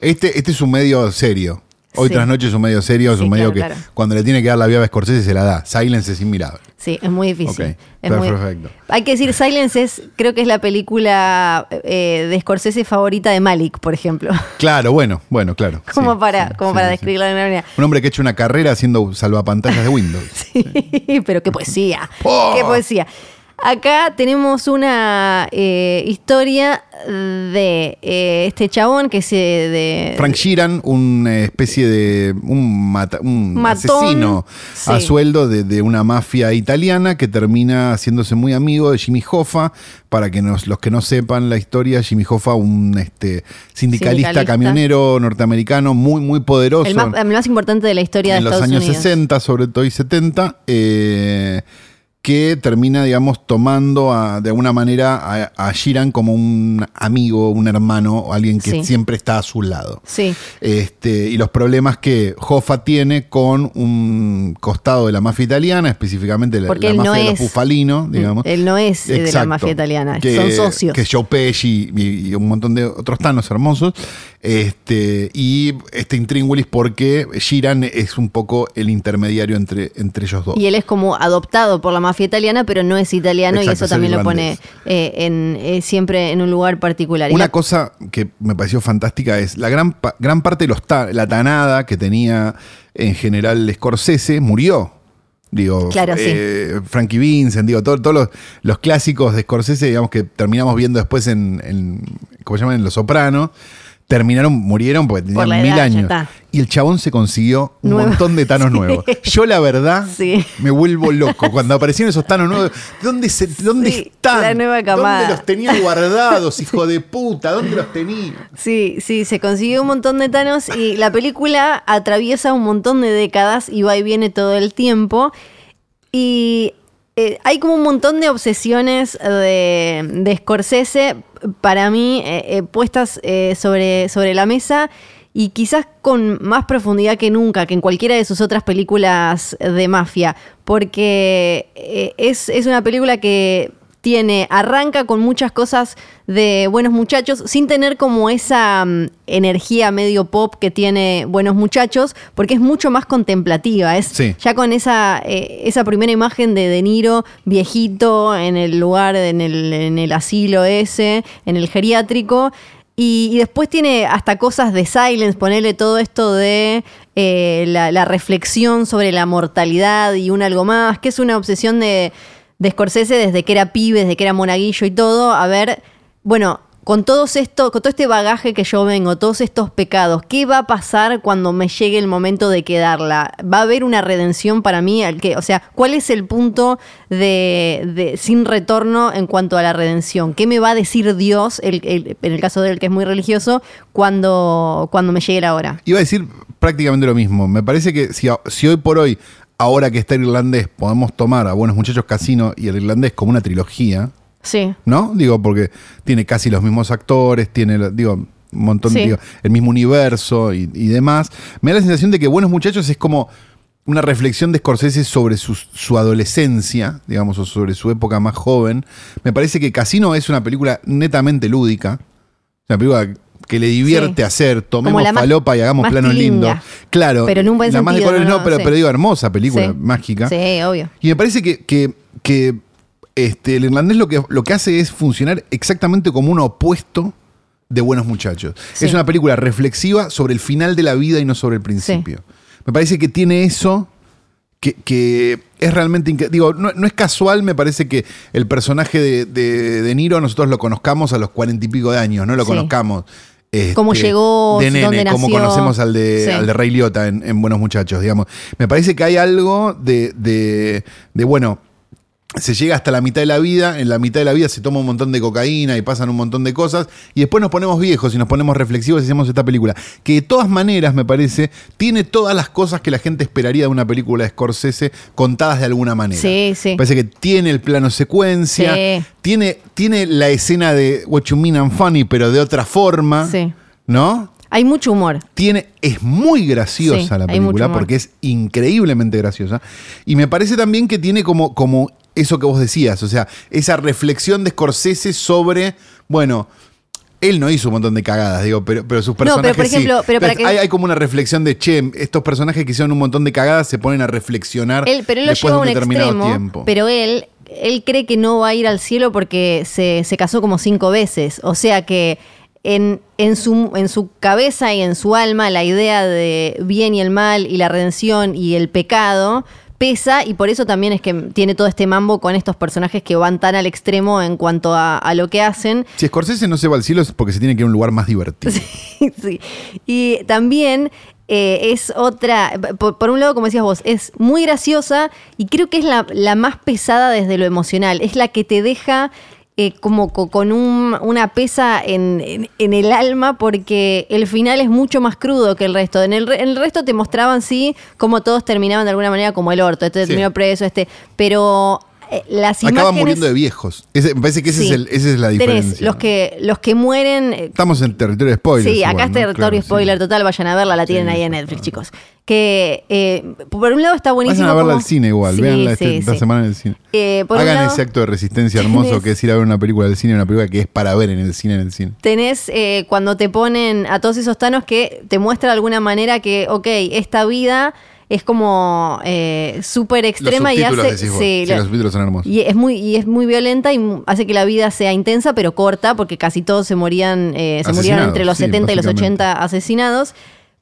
Este, este es un medio serio. Hoy Sí. tras noche es un medio serio, es Sí, un medio claro, que claro. cuando le tiene que dar la vía a Scorsese se la da. Silence es inmirable. Sí, es muy difícil. Ok, Es muy- perfecto. Hay que decir, Silence es, creo que es la película eh, de Scorsese favorita de Malik, por ejemplo. <laughs> Claro, bueno, bueno, claro. como Sí, para, como para describirla de una manera. Un hombre que ha hecho una carrera haciendo salvapantallas de Windows. <laughs> Sí, pero qué poesía. Oh. Qué poesía. Acá tenemos una eh, historia de eh, este chabón que se de Frank Sheeran, una especie de un, mata- un Matón, asesino a sueldo de, de una mafia italiana que termina haciéndose muy amigo de Jimmy Hoffa. Para que nos, los que no sepan la historia, Jimmy Hoffa, un este, sindicalista, Sindicalista. camionero norteamericano muy, muy poderoso. el más, el más importante de la historia en de los Estados años Unidos. 60, sobre todo y 70, eh, que termina, digamos, tomando a- de alguna manera a, a Sheeran como un amigo, un hermano, o alguien que Sí. siempre está a su lado. Sí. Este, y los problemas que Hoffa tiene con un costado de la mafia italiana, específicamente la, no mafia de los bufalinos, digamos. Él no es de la mafia italiana, Que- son socios. Que Joe Pesci y, y un montón de otros tanos hermosos. Este, y este intríngulis porque Sheeran es un poco el intermediario entre, entre ellos dos. Y él es como adoptado por la mafia italiana, pero no es italiano y eso es también lo pone eh, en, eh, siempre en un lugar particular. Una la- cosa que me pareció fantástica es la gran, gran parte de los ta- la tanada que tenía en general Scorsese murió. Digo, Claro, sí. eh, Frankie Vincent, digo, todo- todos los, los clásicos de Scorsese, digamos que terminamos viendo después en, en ¿cómo se llaman? En Los Sopranos, terminaron, murieron porque Por tenían mil edad, años. Y el chabón se consiguió un Nuevo. montón de tanos <laughs> Sí. nuevos. Yo, la verdad, Sí. me vuelvo loco. Cuando aparecieron esos tanos nuevos, ¿dónde, se, dónde <laughs> Sí, están? la nueva camada. ¿Dónde los tenían guardados, hijo de puta? ¿Dónde los tenían? Sí, sí, se consiguió un montón de Thanos y la película atraviesa un montón de décadas y va y viene todo el tiempo. Y eh, hay como un montón de obsesiones de, de Scorsese, para mí, eh, eh, puestas eh, sobre, sobre la mesa y quizás con más profundidad que nunca, que en cualquiera de sus otras películas de mafia, porque eh, es, es una película que tiene, arranca con muchas cosas de Buenos Muchachos, sin tener como esa mm, energía medio pop que tiene Buenos Muchachos, porque es mucho más contemplativa. Es Sí. ya con esa, eh, esa primera imagen de De Niro viejito en el lugar, en el, en el asilo ese, en el geriátrico. Y, y después tiene hasta cosas de Silence, ponerle todo esto de eh, la, la reflexión sobre la mortalidad y un algo más, que es una obsesión de, de Scorsese desde que era pibe, desde que era monaguillo y todo. A ver, bueno, con todos esto, con todo este bagaje que yo vengo, todos estos pecados, ¿qué va a pasar cuando me llegue el momento de quedarla? ¿Va a haber una redención para mí? Al que, o sea, ¿cuál es el punto de, de sin retorno en cuanto a la redención? ¿Qué me va a decir Dios, el- en el caso de él que es muy religioso, cuando, cuando me llegue la hora? Iba a decir prácticamente lo mismo. Me parece que si, si hoy por hoy, ahora que está el irlandés, podemos tomar a Buenos Muchachos Casino y el irlandés como una trilogía, Sí. ¿no? Digo, porque tiene casi los mismos actores, tiene, digo, un montón, Sí. digo, el mismo universo y, y demás. Me da la sensación de que Buenos Muchachos es como una reflexión de Scorsese sobre su, su adolescencia, digamos, o sobre su época más joven. Me parece que Casino es una película netamente lúdica. Una película que le divierte Sí. hacer, tomemos la falopa y hagamos planos lindos. Claro. Pero en un buen la más de sentido, colores ¿no? no, pero, Sí. pero digo, hermosa película, Sí. mágica. Sí, obvio. Y me parece que, que- que, este, el irlandés lo que, lo que hace es funcionar exactamente como un opuesto de Buenos Muchachos. Es una película reflexiva sobre el final de la vida y no sobre el principio. Me parece que tiene eso que, que es realmente Digo, no, no es casual, me parece que el personaje de, de, de Niro nosotros lo conozcamos a los cuarenta y pico de años, no lo Sí. conozcamos. Este, Cómo llegó, de nene, dónde como nació. conocemos al de, Sí. al de Ray Liotta en, en Buenos Muchachos, digamos. Me parece que hay algo de, de, de, bueno, se llega hasta la mitad de la vida, en la mitad de la vida se toma un montón de cocaína y pasan un montón de cosas, y después nos ponemos viejos y nos ponemos reflexivos y hacemos esta película, que de todas maneras, me parece, tiene todas las cosas que la gente esperaría de una película de Scorsese contadas de alguna manera. Sí, sí. Parece que tiene el plano secuencia, Sí. tiene, tiene la escena de What You Mean I'm Funny, pero de otra forma, Sí. ¿no? Hay mucho humor. tiene, es muy graciosa Sí, la hay película porque es increíblemente graciosa. Y me parece también que tiene como, como eso que vos decías, o sea, esa reflexión de Scorsese sobre, bueno, él no hizo un montón de cagadas, digo, pero, pero sus pero, personajes por ejemplo, sí. pero para Entonces, que- hay, hay como una reflexión de, che, estos personajes que hicieron un montón de cagadas se ponen a reflexionar Él, pero él lo después lleva de un un determinado extremo, tiempo. pero él, él cree que no va a ir al cielo porque se, se casó como cinco veces. O sea que en, en, su, en su cabeza y en su alma la idea de bien y el mal y la redención y el pecado pesa y por eso también es que tiene todo este mambo con estos personajes que van tan al extremo en cuanto a, a lo que hacen. Si Scorsese no se va al cielo es porque se tiene que ir a un lugar más divertido. <laughs> sí. Y también eh, es otra, por, por un lado, como decías vos, es muy graciosa y creo que es la, la más pesada desde lo emocional. Es la que te deja eh, como co- con un- una pesa en, en- en el alma porque el final es mucho más crudo que el resto. En el, en el resto te mostraban, sí, cómo todos terminaban de alguna manera como el orto. Este Sí. terminó preso, este. Pero las Acaban muriendo de viejos. Ese- me parece que ese Sí. es el- esa es la diferencia. los que, los que mueren eh, Estamos en territorio de spoilers. Sí, acá es territorio Claro, sí. spoiler total, vayan a verla, la tienen Sí, ahí en Netflix, chicos. Que eh, por un lado está buenísimo. Vayan a verla como- al cine igual, Sí, veanla este- sí, esta sí. semana en el cine. Eh, por Hagan lado, ese acto de resistencia <laughs> hermoso que es ir a ver una película del cine, una película que es para ver en el cine, en el cine. Tenés eh, cuando te ponen a todos esos tanos que te muestra de alguna manera que, ok, esta vida es como eh, súper extrema y hace. decís vos. sí, Sí, lo- los subtítulos son hermosos. Y es muy, y es muy violenta y hace que la vida sea intensa, pero corta, porque casi todos se morían, eh, se murieron entre los sí, 70 y los básicamente. 80 asesinados.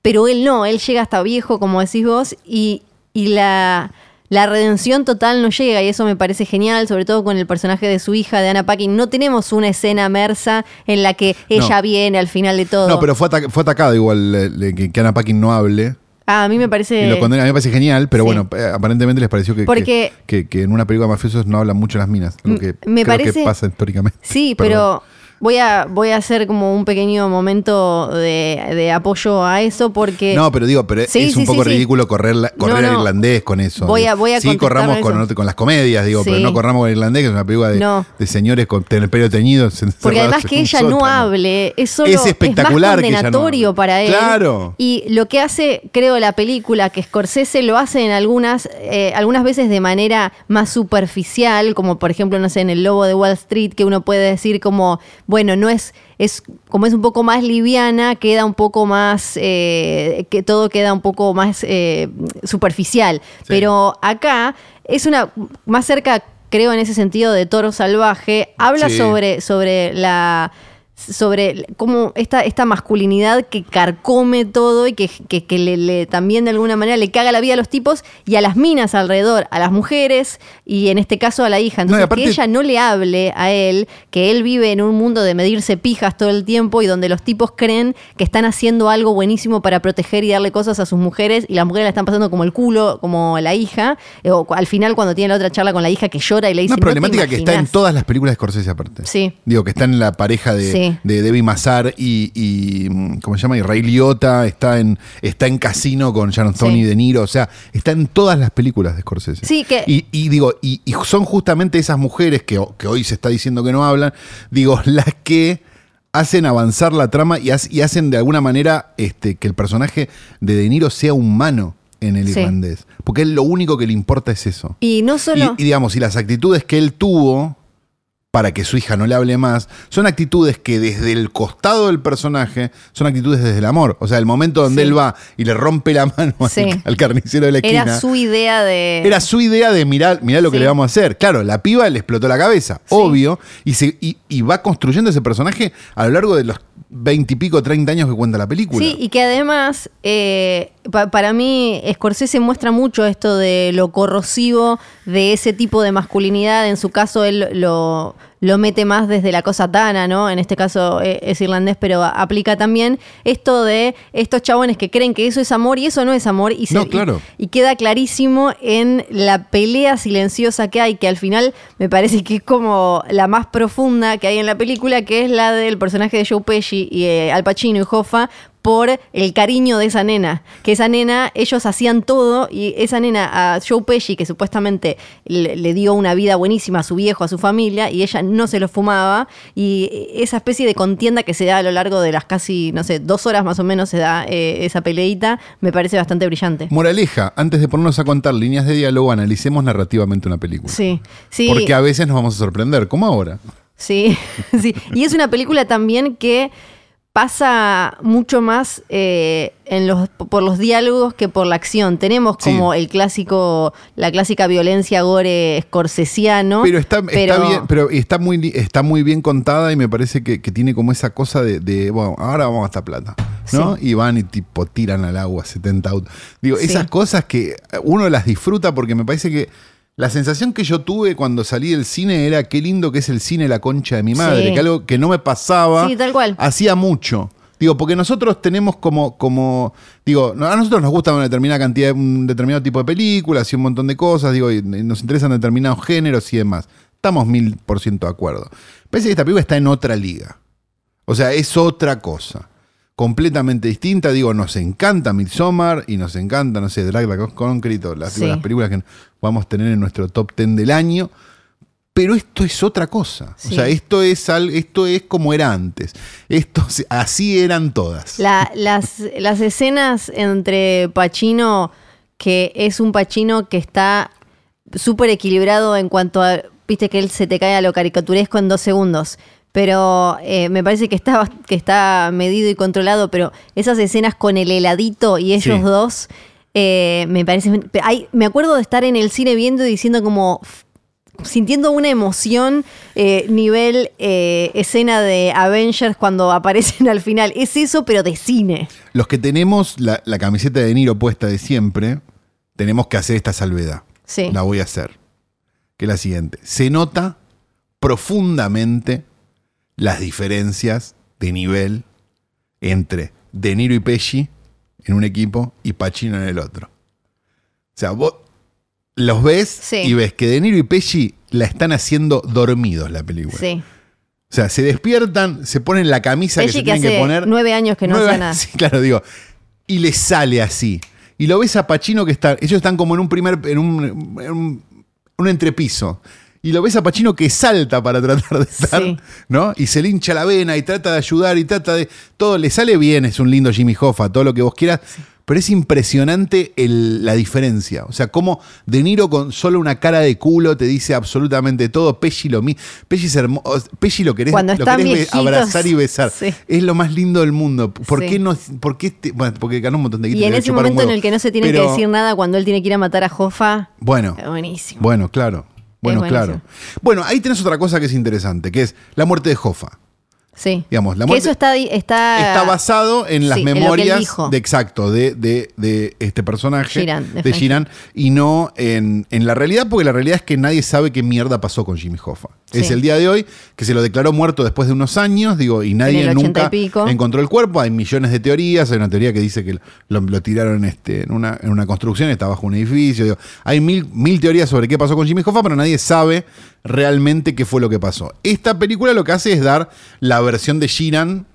Pero él no, él llega hasta viejo, como decís vos, y, y la, la redención total no llega, y eso me parece genial, sobre todo con el personaje de su hija, de Anna Paquin. No tenemos una escena mersa en la que ella No. viene al final de todo. No, pero fue, ataca- fue atacado igual eh, le- que, que Anna Paquin no hable. Ah, a mí me parece. Y lo condena, a mí me parece genial, pero Sí. bueno, eh, aparentemente les pareció que, Porque- que, que- que en una película de mafiosos no hablan mucho las minas. Lo que me creo parece- que pasa históricamente. Sí, <laughs> Perdón. pero voy a, voy a hacer como un pequeño momento de, de apoyo a eso porque... No, pero digo, pero Sí, es sí, un poco sí, ridículo correr, la- correr No, al no. irlandés con eso. Voy a- voy a sí, corramos con, con las comedias, digo, pero no corramos con el irlandés, que es una película de, No. de señores con el pelo teñido. <laughs> Porque además que ella no hable, es solo Es espectacular es más condenatorio para él. Claro. Y lo que hace, creo, la película, que Scorsese lo hace en algunas, eh, algunas veces de manera más superficial, como por ejemplo, no sé, en El Lobo de Wall Street, que uno puede decir como, bueno, no es, es como es un poco más liviana, queda un poco más, eh, que todo queda un poco más eh, superficial. Pero acá es una más cerca creo en ese sentido de toro salvaje habla Sí. sobre sobre la sobre cómo esta, esta masculinidad que carcome todo y que, que- que le, le- también de alguna manera le caga la vida a los tipos y a las minas alrededor, a las mujeres y en este caso a la hija. Entonces, aparte- que ella no le hable a él, que él vive en un mundo de medirse pijas todo el tiempo y donde los tipos creen que están haciendo algo buenísimo para proteger y darle cosas a sus mujeres y las mujeres la están pasando como el culo, como la hija. eh, O al final cuando tiene la otra charla con la hija que llora y le dice... Una "No te problemática que está en imaginás". todas las películas de Scorsese aparte. Sí. Digo, que está en la pareja de, Sí. De Debbie Mazar y, y, mm, ¿cómo se llama? Y Ray Liotta, está en, está en Casino con Sharon Stone Sí. y De Niro, o sea, está en todas las películas de Scorsese. Sí, que- Y, y digo, y, y son justamente esas mujeres que, que hoy se está diciendo que no hablan, digo, <laughs> las que hacen avanzar la trama y, hac- y hacen de alguna manera este, que el personaje de De Niro sea humano en el Sí. irlandés. Porque él lo único que le importa es eso. Y no solo... Y, y digamos, y las actitudes que él tuvo para que su hija no le hable más, son actitudes que desde el costado del personaje son actitudes desde el amor. O sea, el momento donde Sí. él va y le rompe la mano al- Sí. al, carnicero de la esquina. Era su idea de... Era su idea de mirar, mirá lo que le vamos a hacer. Claro, la piba le explotó la cabeza, obvio, y, se, y, y va construyendo ese personaje a lo largo de los veintipico, treinta años que cuenta la película. Sí, y que además eh, pa- para mí Scorsese muestra mucho esto de lo corrosivo de ese tipo de masculinidad. En su caso, él lo, lo mete más desde la cosa tana, ¿no? En este caso eh, es irlandés, pero aplica también esto de estos chabones que creen que eso es amor y eso no es amor. Y, se- No, claro. y, y queda clarísimo en la pelea silenciosa que hay, que al final me parece que es como la más profunda que hay en la película, que es la del personaje de Joe Pesci y eh, Al Pacino y Hoffa por el cariño de esa nena. Que esa nena, ellos hacían todo y esa nena a Joe Pesci, que supuestamente le, le dio una vida buenísima a su viejo, a su familia, y ella no se lo fumaba. Y esa especie de contienda que se da a lo largo de las casi, no sé, dos horas más o menos se da eh, esa peleita, me parece bastante brillante. Moraleja, antes de ponernos a contar líneas de diálogo, analicemos narrativamente una película. Sí, sí. Porque a veces nos vamos a sorprender, como ahora. Sí, <laughs> sí. Y es una película también que pasa mucho más eh, en los, por los diálogos que por la acción. Tenemos Sí. como el clásico, la clásica violencia gore scorsesiano. Pero está, está bien, pero está muy, está muy bien contada y me parece que, que tiene como esa cosa de, de, bueno, ahora vamos a gastar plata. ¿No? Y van y tipo tiran al agua 70 autos. Digo, Sí. esas cosas que uno las disfruta porque me parece que la sensación que yo tuve cuando salí del cine era qué lindo que es el cine la concha de mi madre, Sí. que algo que no me pasaba Sí, tal cual. hacía mucho. Digo, porque nosotros tenemos como, como, digo, a nosotros nos gusta una determinada cantidad, un determinado tipo de películas y un montón de cosas, digo, y nos interesan determinados géneros y demás. Estamos mil por ciento de acuerdo. Parece que esta película está en otra liga. O sea, es otra cosa. Completamente distinta. Digo, nos encanta Midsommar y nos encanta, no sé, Drag Like Concrete o las, Sí. las películas que podamos tener en nuestro top 10 del año. Pero esto es otra cosa. Sí. O sea, esto es, esto es como era antes. Esto, así eran todas. La- las, las escenas entre Pacino, que es un Pacino que está súper equilibrado en cuanto a, viste que él se te cae a lo caricaturesco en dos segundos. Pero eh, me parece que está, que está medido y controlado, pero esas escenas con el heladito y ellos Sí. dos, eh, me parece... Hay, me acuerdo de estar en el cine viendo y diciendo como... Sintiendo una emoción eh, nivel escena de Avengers cuando aparecen al final. Es eso, pero de cine. Los que tenemos la, la camiseta de Niro puesta de siempre, tenemos que hacer esta salvedad. Sí. La voy a hacer. Que es la siguiente. Se nota profundamente las diferencias de nivel entre De Niro y Pesci en un equipo y Pacino en el otro. O sea, vos los ves Sí. y ves que De Niro y Pesci la están haciendo dormidos la película. Sí. O sea, se despiertan, se ponen la camisa que se que tienen que poner. nueve años que no hace nada. <laughs> Sí, claro, digo. Y le sale así. Y lo ves a Pacino que está. Ellos están como en un primer. en un, en un, un entrepiso. Y lo ves a Pacino que salta para tratar de estar, Sí. ¿no? Y se le hincha la vena y trata de ayudar y trata de. Todo le sale bien, es un lindo Jimmy Hoffa, todo lo que vos quieras. Pero es impresionante el- la diferencia. O sea, cómo De Niro con solo una cara de culo te dice absolutamente todo. Pesci lo mismo. Pesci es hermoso. Pesci lo querés, Cuando lo querés viejitos, abrazar y besar. sí. Es lo más lindo del mundo. ¿Por Sí. qué no? ¿Por qué este- bueno, porque ganó un montón de guita, Y en ese momento en el que no se tiene Pero, que decir nada cuando él tiene que ir a matar a Hoffa, Bueno, buenísimo. bueno, claro. Bueno, claro. Bueno, ahí tenés otra cosa que es interesante, que es la muerte de Hoffa. Sí. Digamos, la que muerte- eso está, está, Está basado en las sí, memorias de exacto de, de- de este personaje Girán, de de y no en, en la realidad, porque la realidad es que nadie sabe qué mierda pasó con Jimmy Hoffa. Es el día de hoy que se lo declaró muerto después de unos años, digo, y nadie el 80 y nunca encontró el cuerpo. Hay millones de teorías. Hay una teoría que dice que lo, lo tiraron este, en, una, en una construcción, está bajo un edificio. digo. hay mil, mil teorías sobre qué pasó con Jimmy Hoffa, pero nadie sabe realmente qué fue lo que pasó. Esta película lo que hace es dar la versión de Sheeran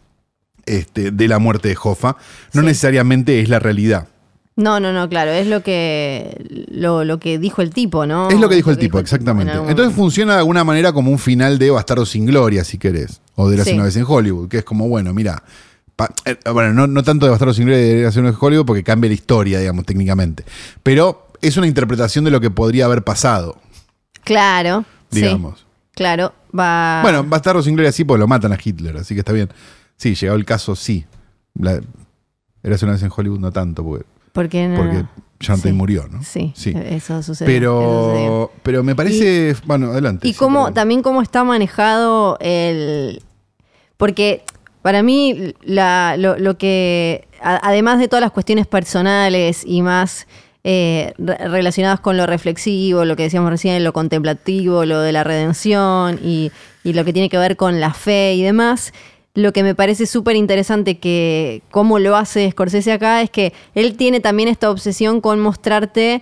este, de la muerte de Hoffa. No Sí. necesariamente es la realidad. No, no, no, claro, es lo que lo, lo que dijo el tipo, ¿no? es lo que dijo el tipo, en exactamente. Entonces funciona de alguna manera como un final de Bastardo sin Gloria, si querés. O de la Sí. una vez en Hollywood, que es como, bueno, mira. pa- eh, bueno, no, no tanto de Bastardo sin Gloria de la una vez en Hollywood porque cambia la historia, digamos, técnicamente. Pero es una interpretación de lo que podría haber pasado, Claro, digamos. sí, claro, va... Bueno, Bastardo sin Gloria sí, porque lo matan a Hitler, así que está bien. Sí, llegado el caso, sí. La, Eras una vez en Hollywood, no tanto, porque, porque, no- porque sí, Tate murió, ¿no? Sí, Sí. eso sucedió. eso sucedió. Pero, pero me parece. bueno, adelante. Y sí, cómo, perdón. también cómo está manejado el... Porque Para mí, la- lo, lo que, a- además de todas las cuestiones personales y más eh, re- relacionadas con lo reflexivo, lo que decíamos recién, lo contemplativo, lo de la redención y, lo que tiene que ver con la fe y demás, lo que me parece súper interesante que cómo lo hace Scorsese acá es que él tiene también esta obsesión con mostrarte,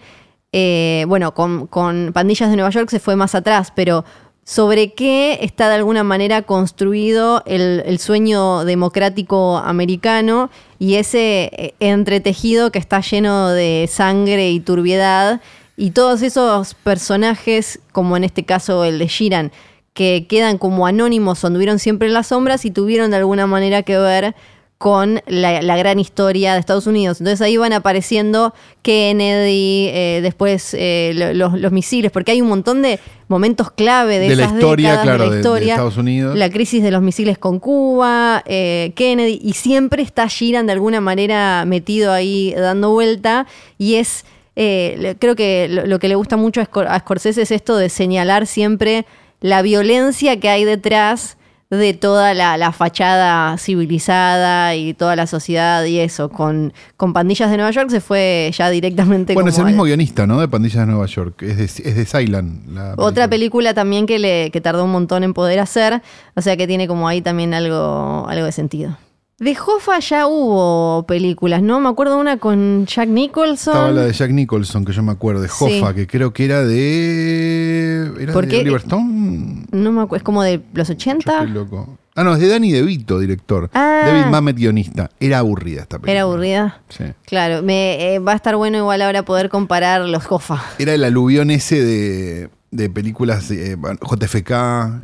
eh, bueno, con Pandillas de Nueva York se fue más atrás, pero sobre qué está de alguna manera construido el, el sueño democrático americano y ese eh, entretejido que está lleno de sangre y turbiedad y todos esos personajes, como en este caso el de Shiran, que quedan como anónimos, anduvieron siempre en las sombras y tuvieron de alguna manera que ver con la, la gran historia de Estados Unidos. Entonces ahí van apareciendo Kennedy, eh, después eh, lo- los, los misiles, porque hay un montón de momentos clave de, De la esas historia, décadas, claro, de de- la de historia. Estados Unidos. La crisis de los misiles con Cuba, eh, Kennedy, y siempre está Giran de alguna manera metido ahí dando vuelta, y es... creo que lo, lo que le gusta mucho a Scor- a Scorsese es esto de señalar siempre la violencia que hay detrás de toda la, la fachada civilizada y toda la sociedad y eso. Con, con Pandillas de Nueva York se fue ya directamente Bueno, es el mismo al- guionista, ¿no? De Pandillas de Nueva York. Es de, es de la Otra película también que, le, que tardó un montón en poder hacer, o sea que tiene como ahí también algo, algo de sentido. De Hoffa ya hubo películas, ¿no? Me acuerdo una con Jack Nicholson. Estaba la de Jack Nicholson, que yo me acuerdo, de Sí. Hoffa, que creo que era de. ¿Era ¿Por de? Oliver Stone? No me acuerdo, es como de los Yo 80. estoy loco. Ah, no, es de Danny DeVito, director. Ah. David Mamet, guionista. Era aburrida esta película. Era aburrida. Sí. Claro, me, eh, va a estar bueno igual ahora poder comparar los Hoffa. Era el aluvión ese de, de películas eh, JFK,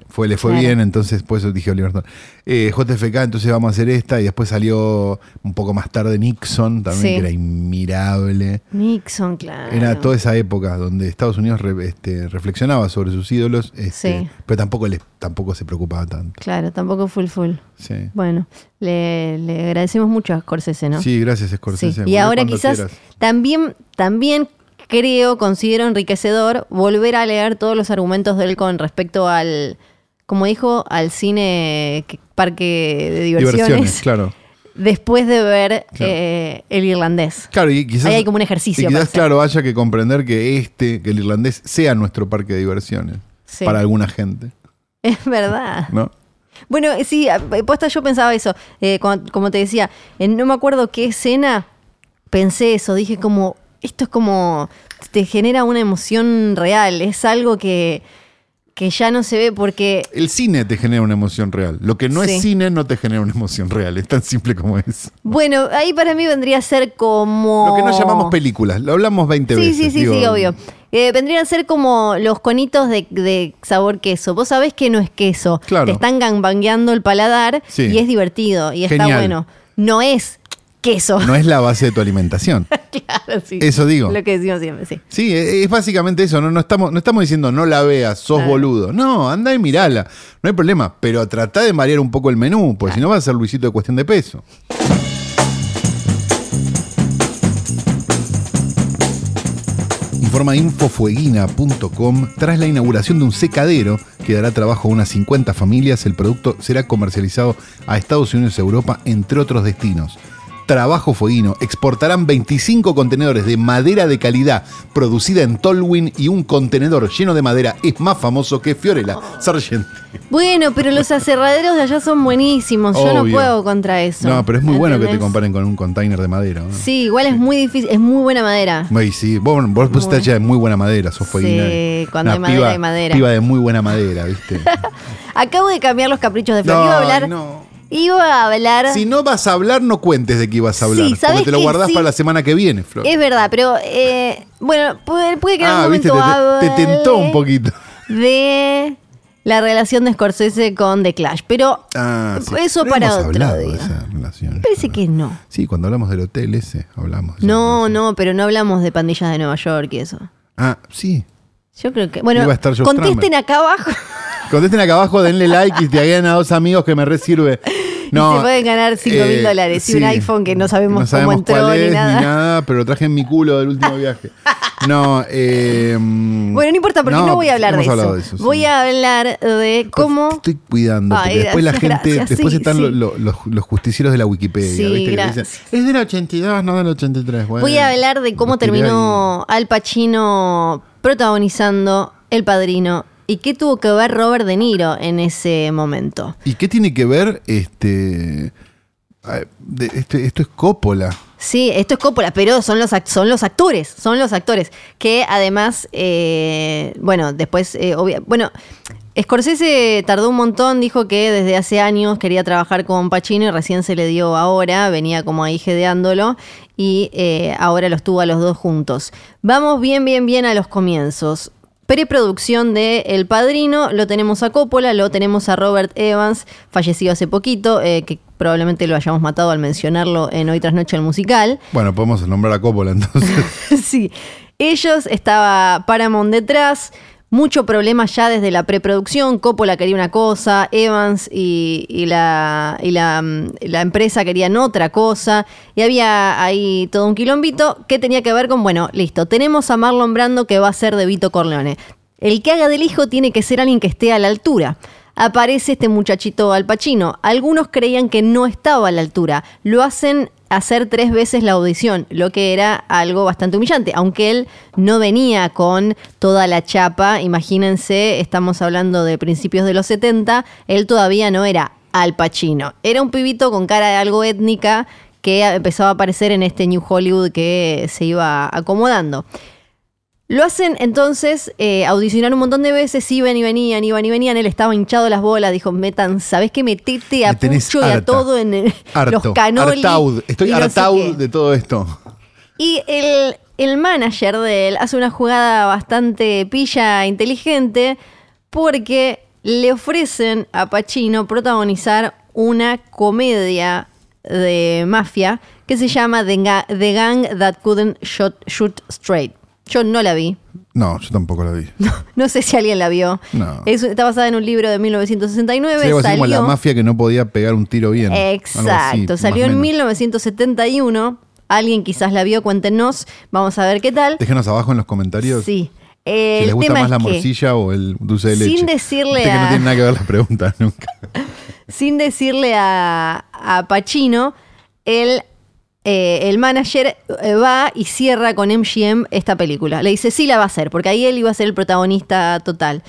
fue, le fue Claro. bien, entonces por eso dije Oliver Stone. Eh, JFK, entonces vamos a hacer esta, y después salió un poco más tarde Nixon, también, Sí. que era inmirable. Nixon, claro. Era toda esa época donde Estados Unidos re- este, reflexionaba sobre sus ídolos, este, Sí. pero tampoco, les, tampoco se preocupaba tanto. Claro, tampoco full full. Sí, Bueno, le, le agradecemos mucho a Scorsese, ¿no? sí gracias Scorsese. Y ahora quizás quieras. también, también creo, considero enriquecedor volver a leer todos los argumentos de él con respecto al, como dijo, al cine que- parque de diversiones, Diversiones, claro. <laughs> después de ver Claro. eh, el irlandés. Claro, y quizás, Ahí hay como un ejercicio Y quizás, claro, haya que comprender que este, que el irlandés, sea nuestro parque de diversiones. Sí. Para alguna gente, Es verdad. ¿no? Bueno, eh, sí, posta yo pensaba eso, eh, como, como te decía, en no me acuerdo qué escena pensé eso, dije como, esto es como, te genera una emoción real, es algo que, que ya no se ve porque... El cine te genera una emoción real. Lo que no Sí. es cine no te genera una emoción real. Es tan simple como es. Bueno, ahí para mí vendría a ser como... Lo que no llamamos películas. Lo hablamos 20 Sí, veces. sí, sí, digo, sí, obvio. Eh, vendrían a ser como los conitos de, de sabor queso. Vos sabés que no es queso. Claro. Te están gangbangueando el paladar Sí. y es divertido y está bueno. No es queso. No es la base de tu alimentación. <laughs> claro, sí. Eso digo. Lo que decimos siempre, sí. Sí, e- es básicamente eso. No, no, estamos, no estamos diciendo no la veas, sos Claro. boludo. No, anda y mirala. No hay problema. Pero tratá de variar un poco el menú, porque si no vas a ser Luisito de cuestión de peso. Informa infofueguina.com. Tras la inauguración de un secadero que dará trabajo a unas 50 familias, el producto será comercializado a Estados Unidos y Europa, entre otros destinos. Trabajo Fueguino. Exportarán 25 contenedores de madera de calidad producida en Tolwyn y un contenedor lleno de madera es más famoso que Fiorella Sargent. Bueno, pero los aserraderos de allá son buenísimos. Yo no puedo contra eso. No, pero es muy bueno que te comparen con un container de madera. ¿no? Sí, igual es muy difícil. Es muy buena madera. Ay, sí, vos, vos Muy estás hecha de muy buena madera, sos fueguina. Sí, cuando hay madera, piba- hay madera. Piba de muy buena madera, ¿viste? <laughs> Acabo de cambiar los caprichos de Flor. iba a hablar. no. Iba a hablar. Si no vas a hablar, no cuentes de qué ibas a hablar. Sí, ¿sabes porque te lo guardás sí? para la semana que viene, Flor. Es verdad, pero eh, bueno, puede, puede que en ah, algún viste, te, momento te- te tentó un poquito. de la relación de Scorsese con The Clash, pero Ah, sí. eso Pero para hemos otro hablado de esa relación. Parece que no. Sí, cuando hablamos del hotel ese, hablamos. de No, no, pero no hablamos de pandillas de Nueva York y eso. Ah, sí. Yo creo que. Bueno, contesten acá abajo. <laughs> Contesten acá abajo, denle like y te hagan a dos amigos que me resirve. No, <laughs> y se pueden ganar 5 mil eh, dólares y un iPhone que no sabemos, No sabemos cómo entró cuál ni es, nada. ni nada, pero lo traje en mi culo del último <laughs> viaje. No, eh, Bueno, no importa porque no, voy a hablar de eso. de eso, voy sí. a hablar de cómo. Te estoy cuidando, Ay, después la gente, gracias, después sí, están los, los justicieros de la Wikipedia, ¿viste? Que dicen, es del 82, no del 83. Bueno, Voy a hablar de cómo terminó Al Pacino protagonizando El Padrino y qué tuvo que ver Robert De Niro en ese momento. ¿Y qué tiene que ver este, este- esto es Coppola? Sí, esto es Coppola, pero son los, son los actores, son los actores. Que además, eh, bueno, después, eh, obvia- bueno, Scorsese tardó un montón, dijo que desde hace años quería trabajar con Pacino y recién se le dio ahora, venía como ahí jedeándolo y eh, ahora los tuvo a los dos juntos. Vamos bien, bien, bien a los comienzos. Preproducción de El Padrino, lo tenemos a Coppola, lo tenemos a Robert Evans, fallecido hace poquito, eh, que probablemente lo hayamos matado al mencionarlo en Hoy tras Noche el musical. Bueno, podemos nombrar a Coppola entonces. <laughs> sí, ellos estaba Paramount detrás, mucho problema ya desde la preproducción, Coppola quería una cosa, Evans y, la, y mm, la empresa querían otra cosa, y había ahí todo un quilombito que tenía que ver con, bueno, listo, tenemos a Marlon Brando que va a ser de Vito Corleone. El que haga del hijo tiene que ser alguien que esté a la altura. Aparece este muchachito Al Pacino. Algunos creían que no estaba a la altura. Lo hacen hacer tres veces la audición, lo que era algo bastante humillante. Aunque él no venía con toda la chapa, imagínense, estamos hablando de principios de los 70, él todavía no era Al Pacino. Era un pibito con cara de algo étnica que empezaba a aparecer en este New Hollywood que se iba acomodando. Lo hacen entonces, eh, audicionar un montón de veces, iban y venían, iban y venían, él estaba hinchado las bolas, dijo, metan, ¿sabés qué? Metete a Me Pucho y a todo en el- <laughs> Harto. los. Hartaud. Estoy y no sé hartaud qué". de todo esto. Y el, el manager de él hace una jugada bastante pilla, inteligente, porque le ofrecen a Pacino protagonizar una comedia de mafia que se llama The, Ga- The Gang That Couldn't Shoot Straight. Yo no la vi. No, yo tampoco la vi. <laughs> No sé si alguien la vio. No. Es- está basada en un libro de 1969. Sí, así como salió, la mafia que no podía pegar un tiro bien. Así, Exacto. salió en menos. 1971. Alguien quizás la vio, cuéntenos. Vamos a ver qué tal. Déjenos abajo en los comentarios Sí. si El les gusta más la que, morcilla o el dulce de leche. Sin decirle Viste que a- no tiene nada que ver las preguntas <laughs> nunca. <laughs> sin decirle a, a Pacino, el, eh, el manager eh, va y cierra con MGM esta película. Le dice, sí la va a hacer, porque ahí él iba a ser el protagonista total.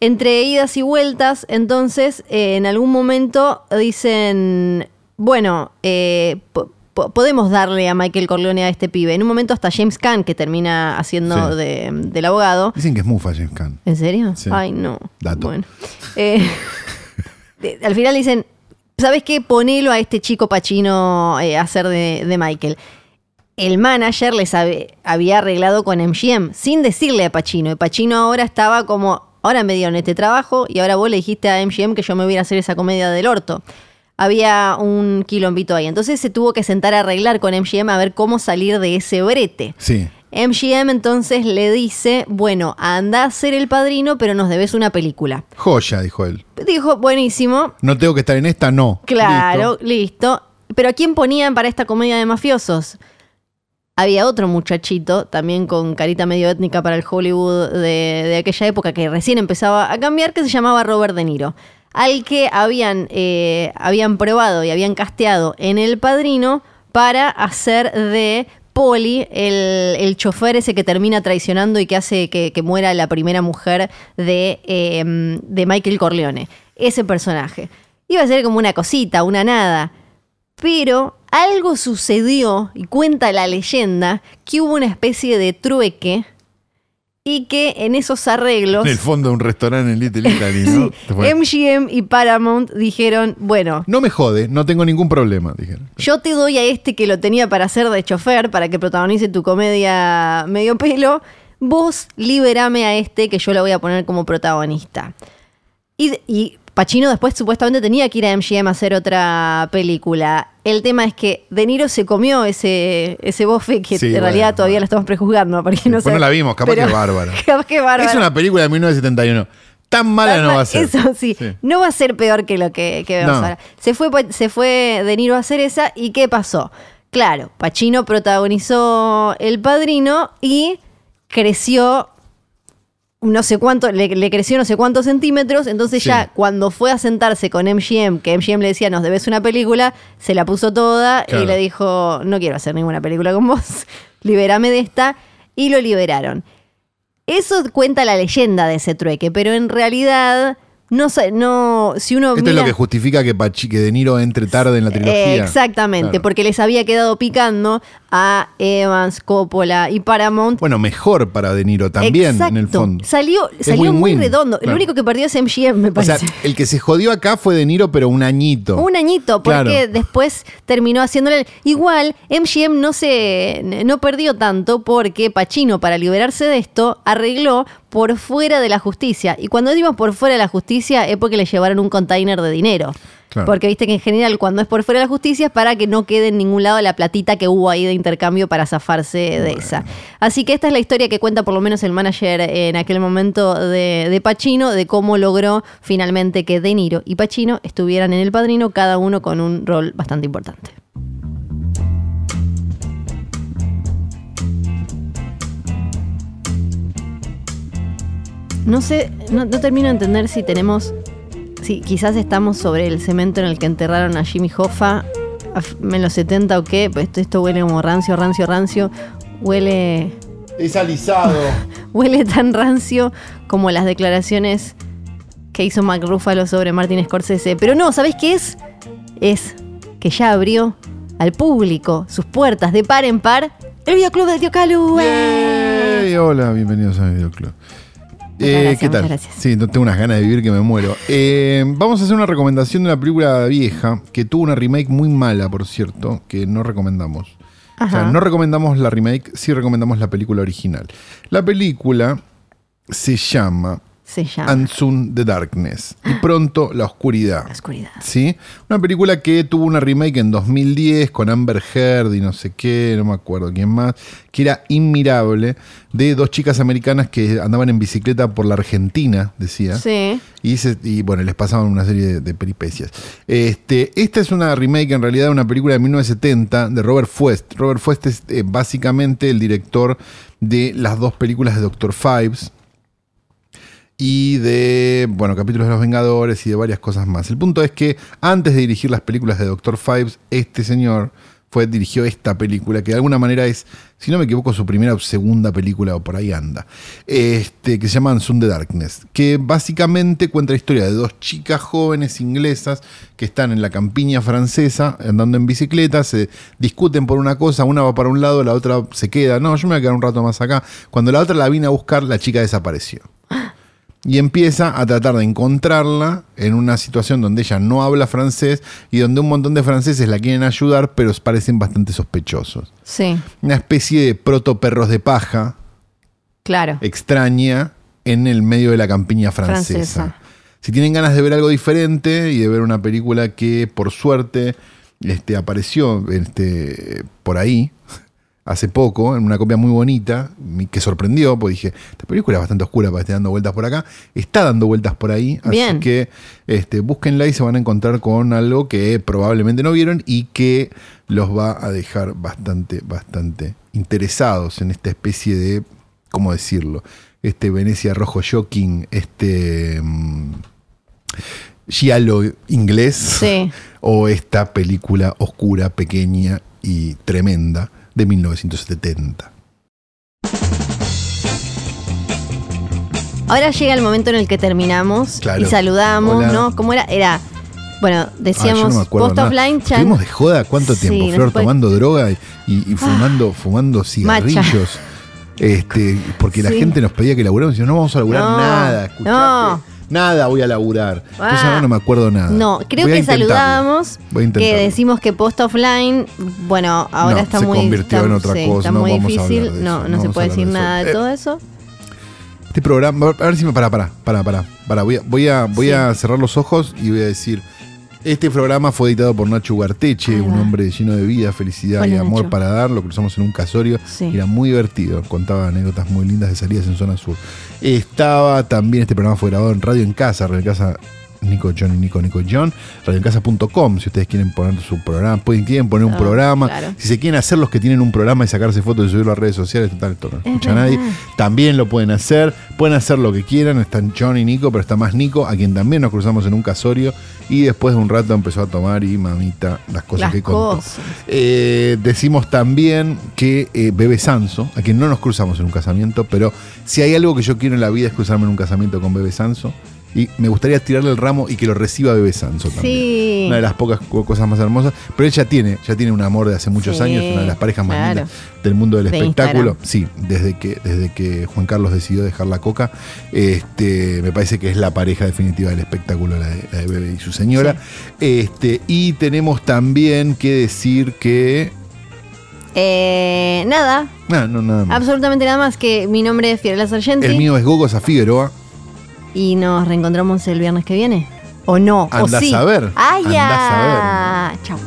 Entre idas y vueltas, entonces, eh, en algún momento dicen, bueno, eh, po- po- podemos darle a Michael Corleone a este pibe. En un momento hasta James Caan, que termina haciendo Sí. de- del abogado. Dicen que es mufa James Caan. ¿En serio? Sí. Ay, no. Dato. Bueno. <laughs> Al final dicen, ¿sabes qué? Ponelo a este chico Pachino a hacer de, Michael. El manager les había arreglado con MGM sin decirle a Pachino. Y Pachino ahora estaba como, ahora me dieron este trabajo y ahora vos le dijiste a MGM que yo me voy a hacer esa comedia del orto. Había un quilombito ahí. Entonces se tuvo que sentar a arreglar con MGM a ver cómo salir de ese brete. Sí. MGM entonces le dice, bueno, anda a ser el padrino, pero nos debes una película. Joya, dijo él. Dijo, buenísimo, No tengo que estar en esta, no. claro, Listo. listo. Pero ¿a quién ponían para esta comedia de mafiosos? Había otro muchachito, también con carita medio étnica para el Hollywood de, de aquella época, que recién empezaba a cambiar, que se llamaba Robert De Niro. Al que habían, eh, habían probado y habían casteado en El Padrino para hacer de Polly, el, el chofer ese que termina traicionando y que hace que, muera la primera mujer de, eh, de Michael Corleone. Ese personaje. Iba a ser como una cosita, una nada. Pero algo sucedió, y cuenta la leyenda, que hubo una especie de trueque y que en esos arreglos En el fondo de un restaurante en Little Italy, ¿no? <laughs> MGM y Paramount dijeron, bueno, No me jode, no tengo ningún problema, dijeron. yo te doy a este que lo tenía para hacer de chofer, para que protagonice tu comedia medio pelo, vos liberame a este que yo lo voy a poner como protagonista. Y, y Pacino después supuestamente tenía que ir a MGM a hacer otra película. El tema es que De Niro se comió ese, ese bofe que Sí, en bueno, realidad todavía bueno. lo estamos prejuzgando. Porque no la vimos, capaz pero- que bárbara. <laughs> Capaz que bárbara. Es una película de 1971. Tan mala no va a ser. Eso sí, no va a ser peor que lo que, que vemos No. ahora. Se fue, Pa- se fue De Niro a hacer esa y ¿qué pasó? Claro, Pacino protagonizó El Padrino y creció no sé cuánto, le, le creció no sé cuántos centímetros, entonces Sí. ya cuando fue a sentarse con MGM, que MGM le decía, nos debes una película, se la puso toda Claro. y le dijo, no quiero hacer ninguna película con vos, <laughs> libérame de esta, y lo liberaron. Eso cuenta la leyenda de ese trueque, pero en realidad, no, sa- no si uno Esto mira... es lo que justifica que, Pachi- que De Niro entre tarde en la trilogía. Eh, exactamente, Claro. porque les había quedado picando a Evans, Coppola y Paramount. Bueno, mejor para De Niro también, en el fondo. Salió, salió muy redondo. claro. Lo único que perdió es MGM, me O sea, parece. el que se jodió acá fue De Niro, pero un añito. Un añito, porque Claro. después terminó haciéndole. Igual, MGM no se. no perdió tanto porque Pacino, para liberarse de esto, arregló por fuera de la justicia. Y cuando decimos por fuera de la justicia, es porque le llevaron un container de dinero. Claro. Porque viste que en general cuando es por fuera de la justicia es para que no quede en ningún lado la platita que hubo ahí de intercambio para zafarse de esa. Así que esta es la historia que cuenta por lo menos el manager en aquel momento de, de Pacino, de cómo logró finalmente que De Niro y Pacino estuvieran en El Padrino, cada uno con un rol bastante importante. No sé, no, no termino de entender si tenemos Sí, quizás estamos sobre el cemento en el que enterraron a Jimmy Hoffa en los 70 o qué, pues esto, esto huele como rancio, rancio, rancio. Huele, Es alisado. <laughs> huele tan rancio como las declaraciones que hizo Mark Ruffalo sobre Martin Scorsese. Pero no, ¿sabés qué es? Es que ya abrió al público sus puertas de par en par el videoclub del Tío Calu. hola, bienvenidos a mi videoclub. Eh, gracias, ¿Qué tal? muchas gracias. Sí, tengo unas ganas de vivir que me muero. Eh, vamos a hacer una recomendación de una película vieja que tuvo una remake muy mala, por cierto, que no recomendamos. O sea, no recomendamos la remake, sí recomendamos la película original. La película se llama Se llama And Soon the Darkness y pronto la oscuridad. La Oscuridad. ¿Sí? Una película que tuvo una remake en 2010 con Amber Heard y no sé qué, no me acuerdo quién más, que era inmirable, de dos chicas americanas que andaban en bicicleta por la Argentina, decía. Sí. Y, se- y, bueno, les pasaban una serie de, de peripecias. Este, esta es una remake en realidad de una película de 1970 de Robert Fuest. Robert Fuest es eh, básicamente el director de las dos películas de Doctor Fives y de, bueno, capítulos de los Vengadores y de varias cosas más. El punto es que antes de dirigir las películas de Doctor Fives, este señor fue, dirigió esta película, que de alguna manera es, si no me equivoco, su primera o segunda película, o por ahí anda, este, que se llama Sun the Darkness, que básicamente cuenta la historia de dos chicas jóvenes inglesas que están en la campiña francesa, andando en bicicleta, se discuten por una cosa, una va para un lado, la otra se queda, no, yo me voy a quedar un rato más acá. Cuando la otra la vine a buscar, la chica desapareció y empieza a tratar de encontrarla en una situación donde ella no habla francés y donde un montón de franceses la quieren ayudar, pero parecen bastante sospechosos. Sí, Una especie de proto perros de paja claro. extraña en el medio de la campiña francesa. Francesa. Si tienen ganas de ver algo diferente y de ver una película que por suerte este, apareció este, por ahí hace poco, en una copia muy bonita, que sorprendió, porque dije, esta película es bastante oscura para estar dando vueltas por acá, está dando vueltas por ahí, así que este, búsquenla y se van a encontrar con algo que probablemente no vieron y que los va a dejar bastante, bastante interesados en esta especie de, ¿cómo decirlo? Este Venecia Rojo Shocking, este... mm, giallo inglés Sí. <laughs> o esta película oscura, pequeña y tremenda de 1970. Ahora llega el momento en el que terminamos Claro. y saludamos, Hola. ¿no? ¿Cómo era? Era, bueno, Ah, decíamos yo no post offline, chan. Estuvimos de joda cuánto tiempo, Flor, puede- Ah. tomando droga y, y- y fumando, fumando cigarrillos. Este, porque la gente nos pedía que laburamos y no vamos a laburar No, nada, escuchate. no. Nada voy a laburar. Entonces Ah. ahora no me acuerdo nada. No, creo Voy que saludábamos, Voy a que decimos que post offline, bueno, ahora No, está se muy convirtió está- en otra sí, cosa, está no muy vamos difícil, de no, eso, no no se puede decir de nada de Eh, todo eso. Este programa, a ver si me para, para, para, para, para. Voy a, voy a, voy Sí. a cerrar los ojos y voy a decir. Este programa fue editado por Nacho Ugarteche, un va. hombre lleno de vida, felicidad y amor Nacho. para dar. Lo cruzamos en un casorio. Sí. Era muy divertido. Contaba anécdotas muy lindas de salidas en zona sur. Estaba también, este programa fue grabado en Radio en Casa. Radio en Casa Nico John y Nico Nico John, radioencasa.com, si ustedes quieren poner su programa, pueden quieren poner un Ah, programa, claro. si se quieren hacer los que tienen un programa y sacarse fotos y subirlo a redes sociales, total, esto no Es escucha a nadie, también lo pueden hacer, pueden hacer lo que quieran, están John y Nico, pero está más Nico, a quien también nos cruzamos en un casorio y después de un rato empezó a tomar y mamita las cosas Las que contó. Eh, decimos también que eh, Bebe Sanso, a quien no nos cruzamos en un casamiento, pero si hay algo que yo quiero en la vida es cruzarme en un casamiento con Bebe Sanso. Y me gustaría tirarle el ramo y que lo reciba Bebe Sanso también. Sí. Una de las pocas co- cosas más hermosas. Pero ella tiene, ya tiene un amor de hace muchos Sí, años, una de las parejas más claro. lindas del mundo del De espectáculo. Instagram. Sí, desde que, desde que Juan Carlos decidió dejar la coca, este, me parece que es la pareja definitiva del espectáculo, la de, la de Bebe y su señora. Este, y tenemos también que decir que. Eh, nada, No, no, nada más. absolutamente nada más que mi nombre es Fiorella Sargenti. El mío es Gogo Figueroa. Y nos reencontramos el viernes que viene. ¿O no? ¿O sí? a ver, ¡Ay, andás ya! Chao.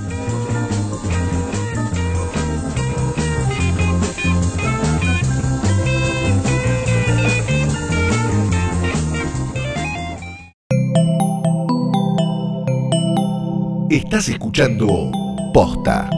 Estás escuchando Posta.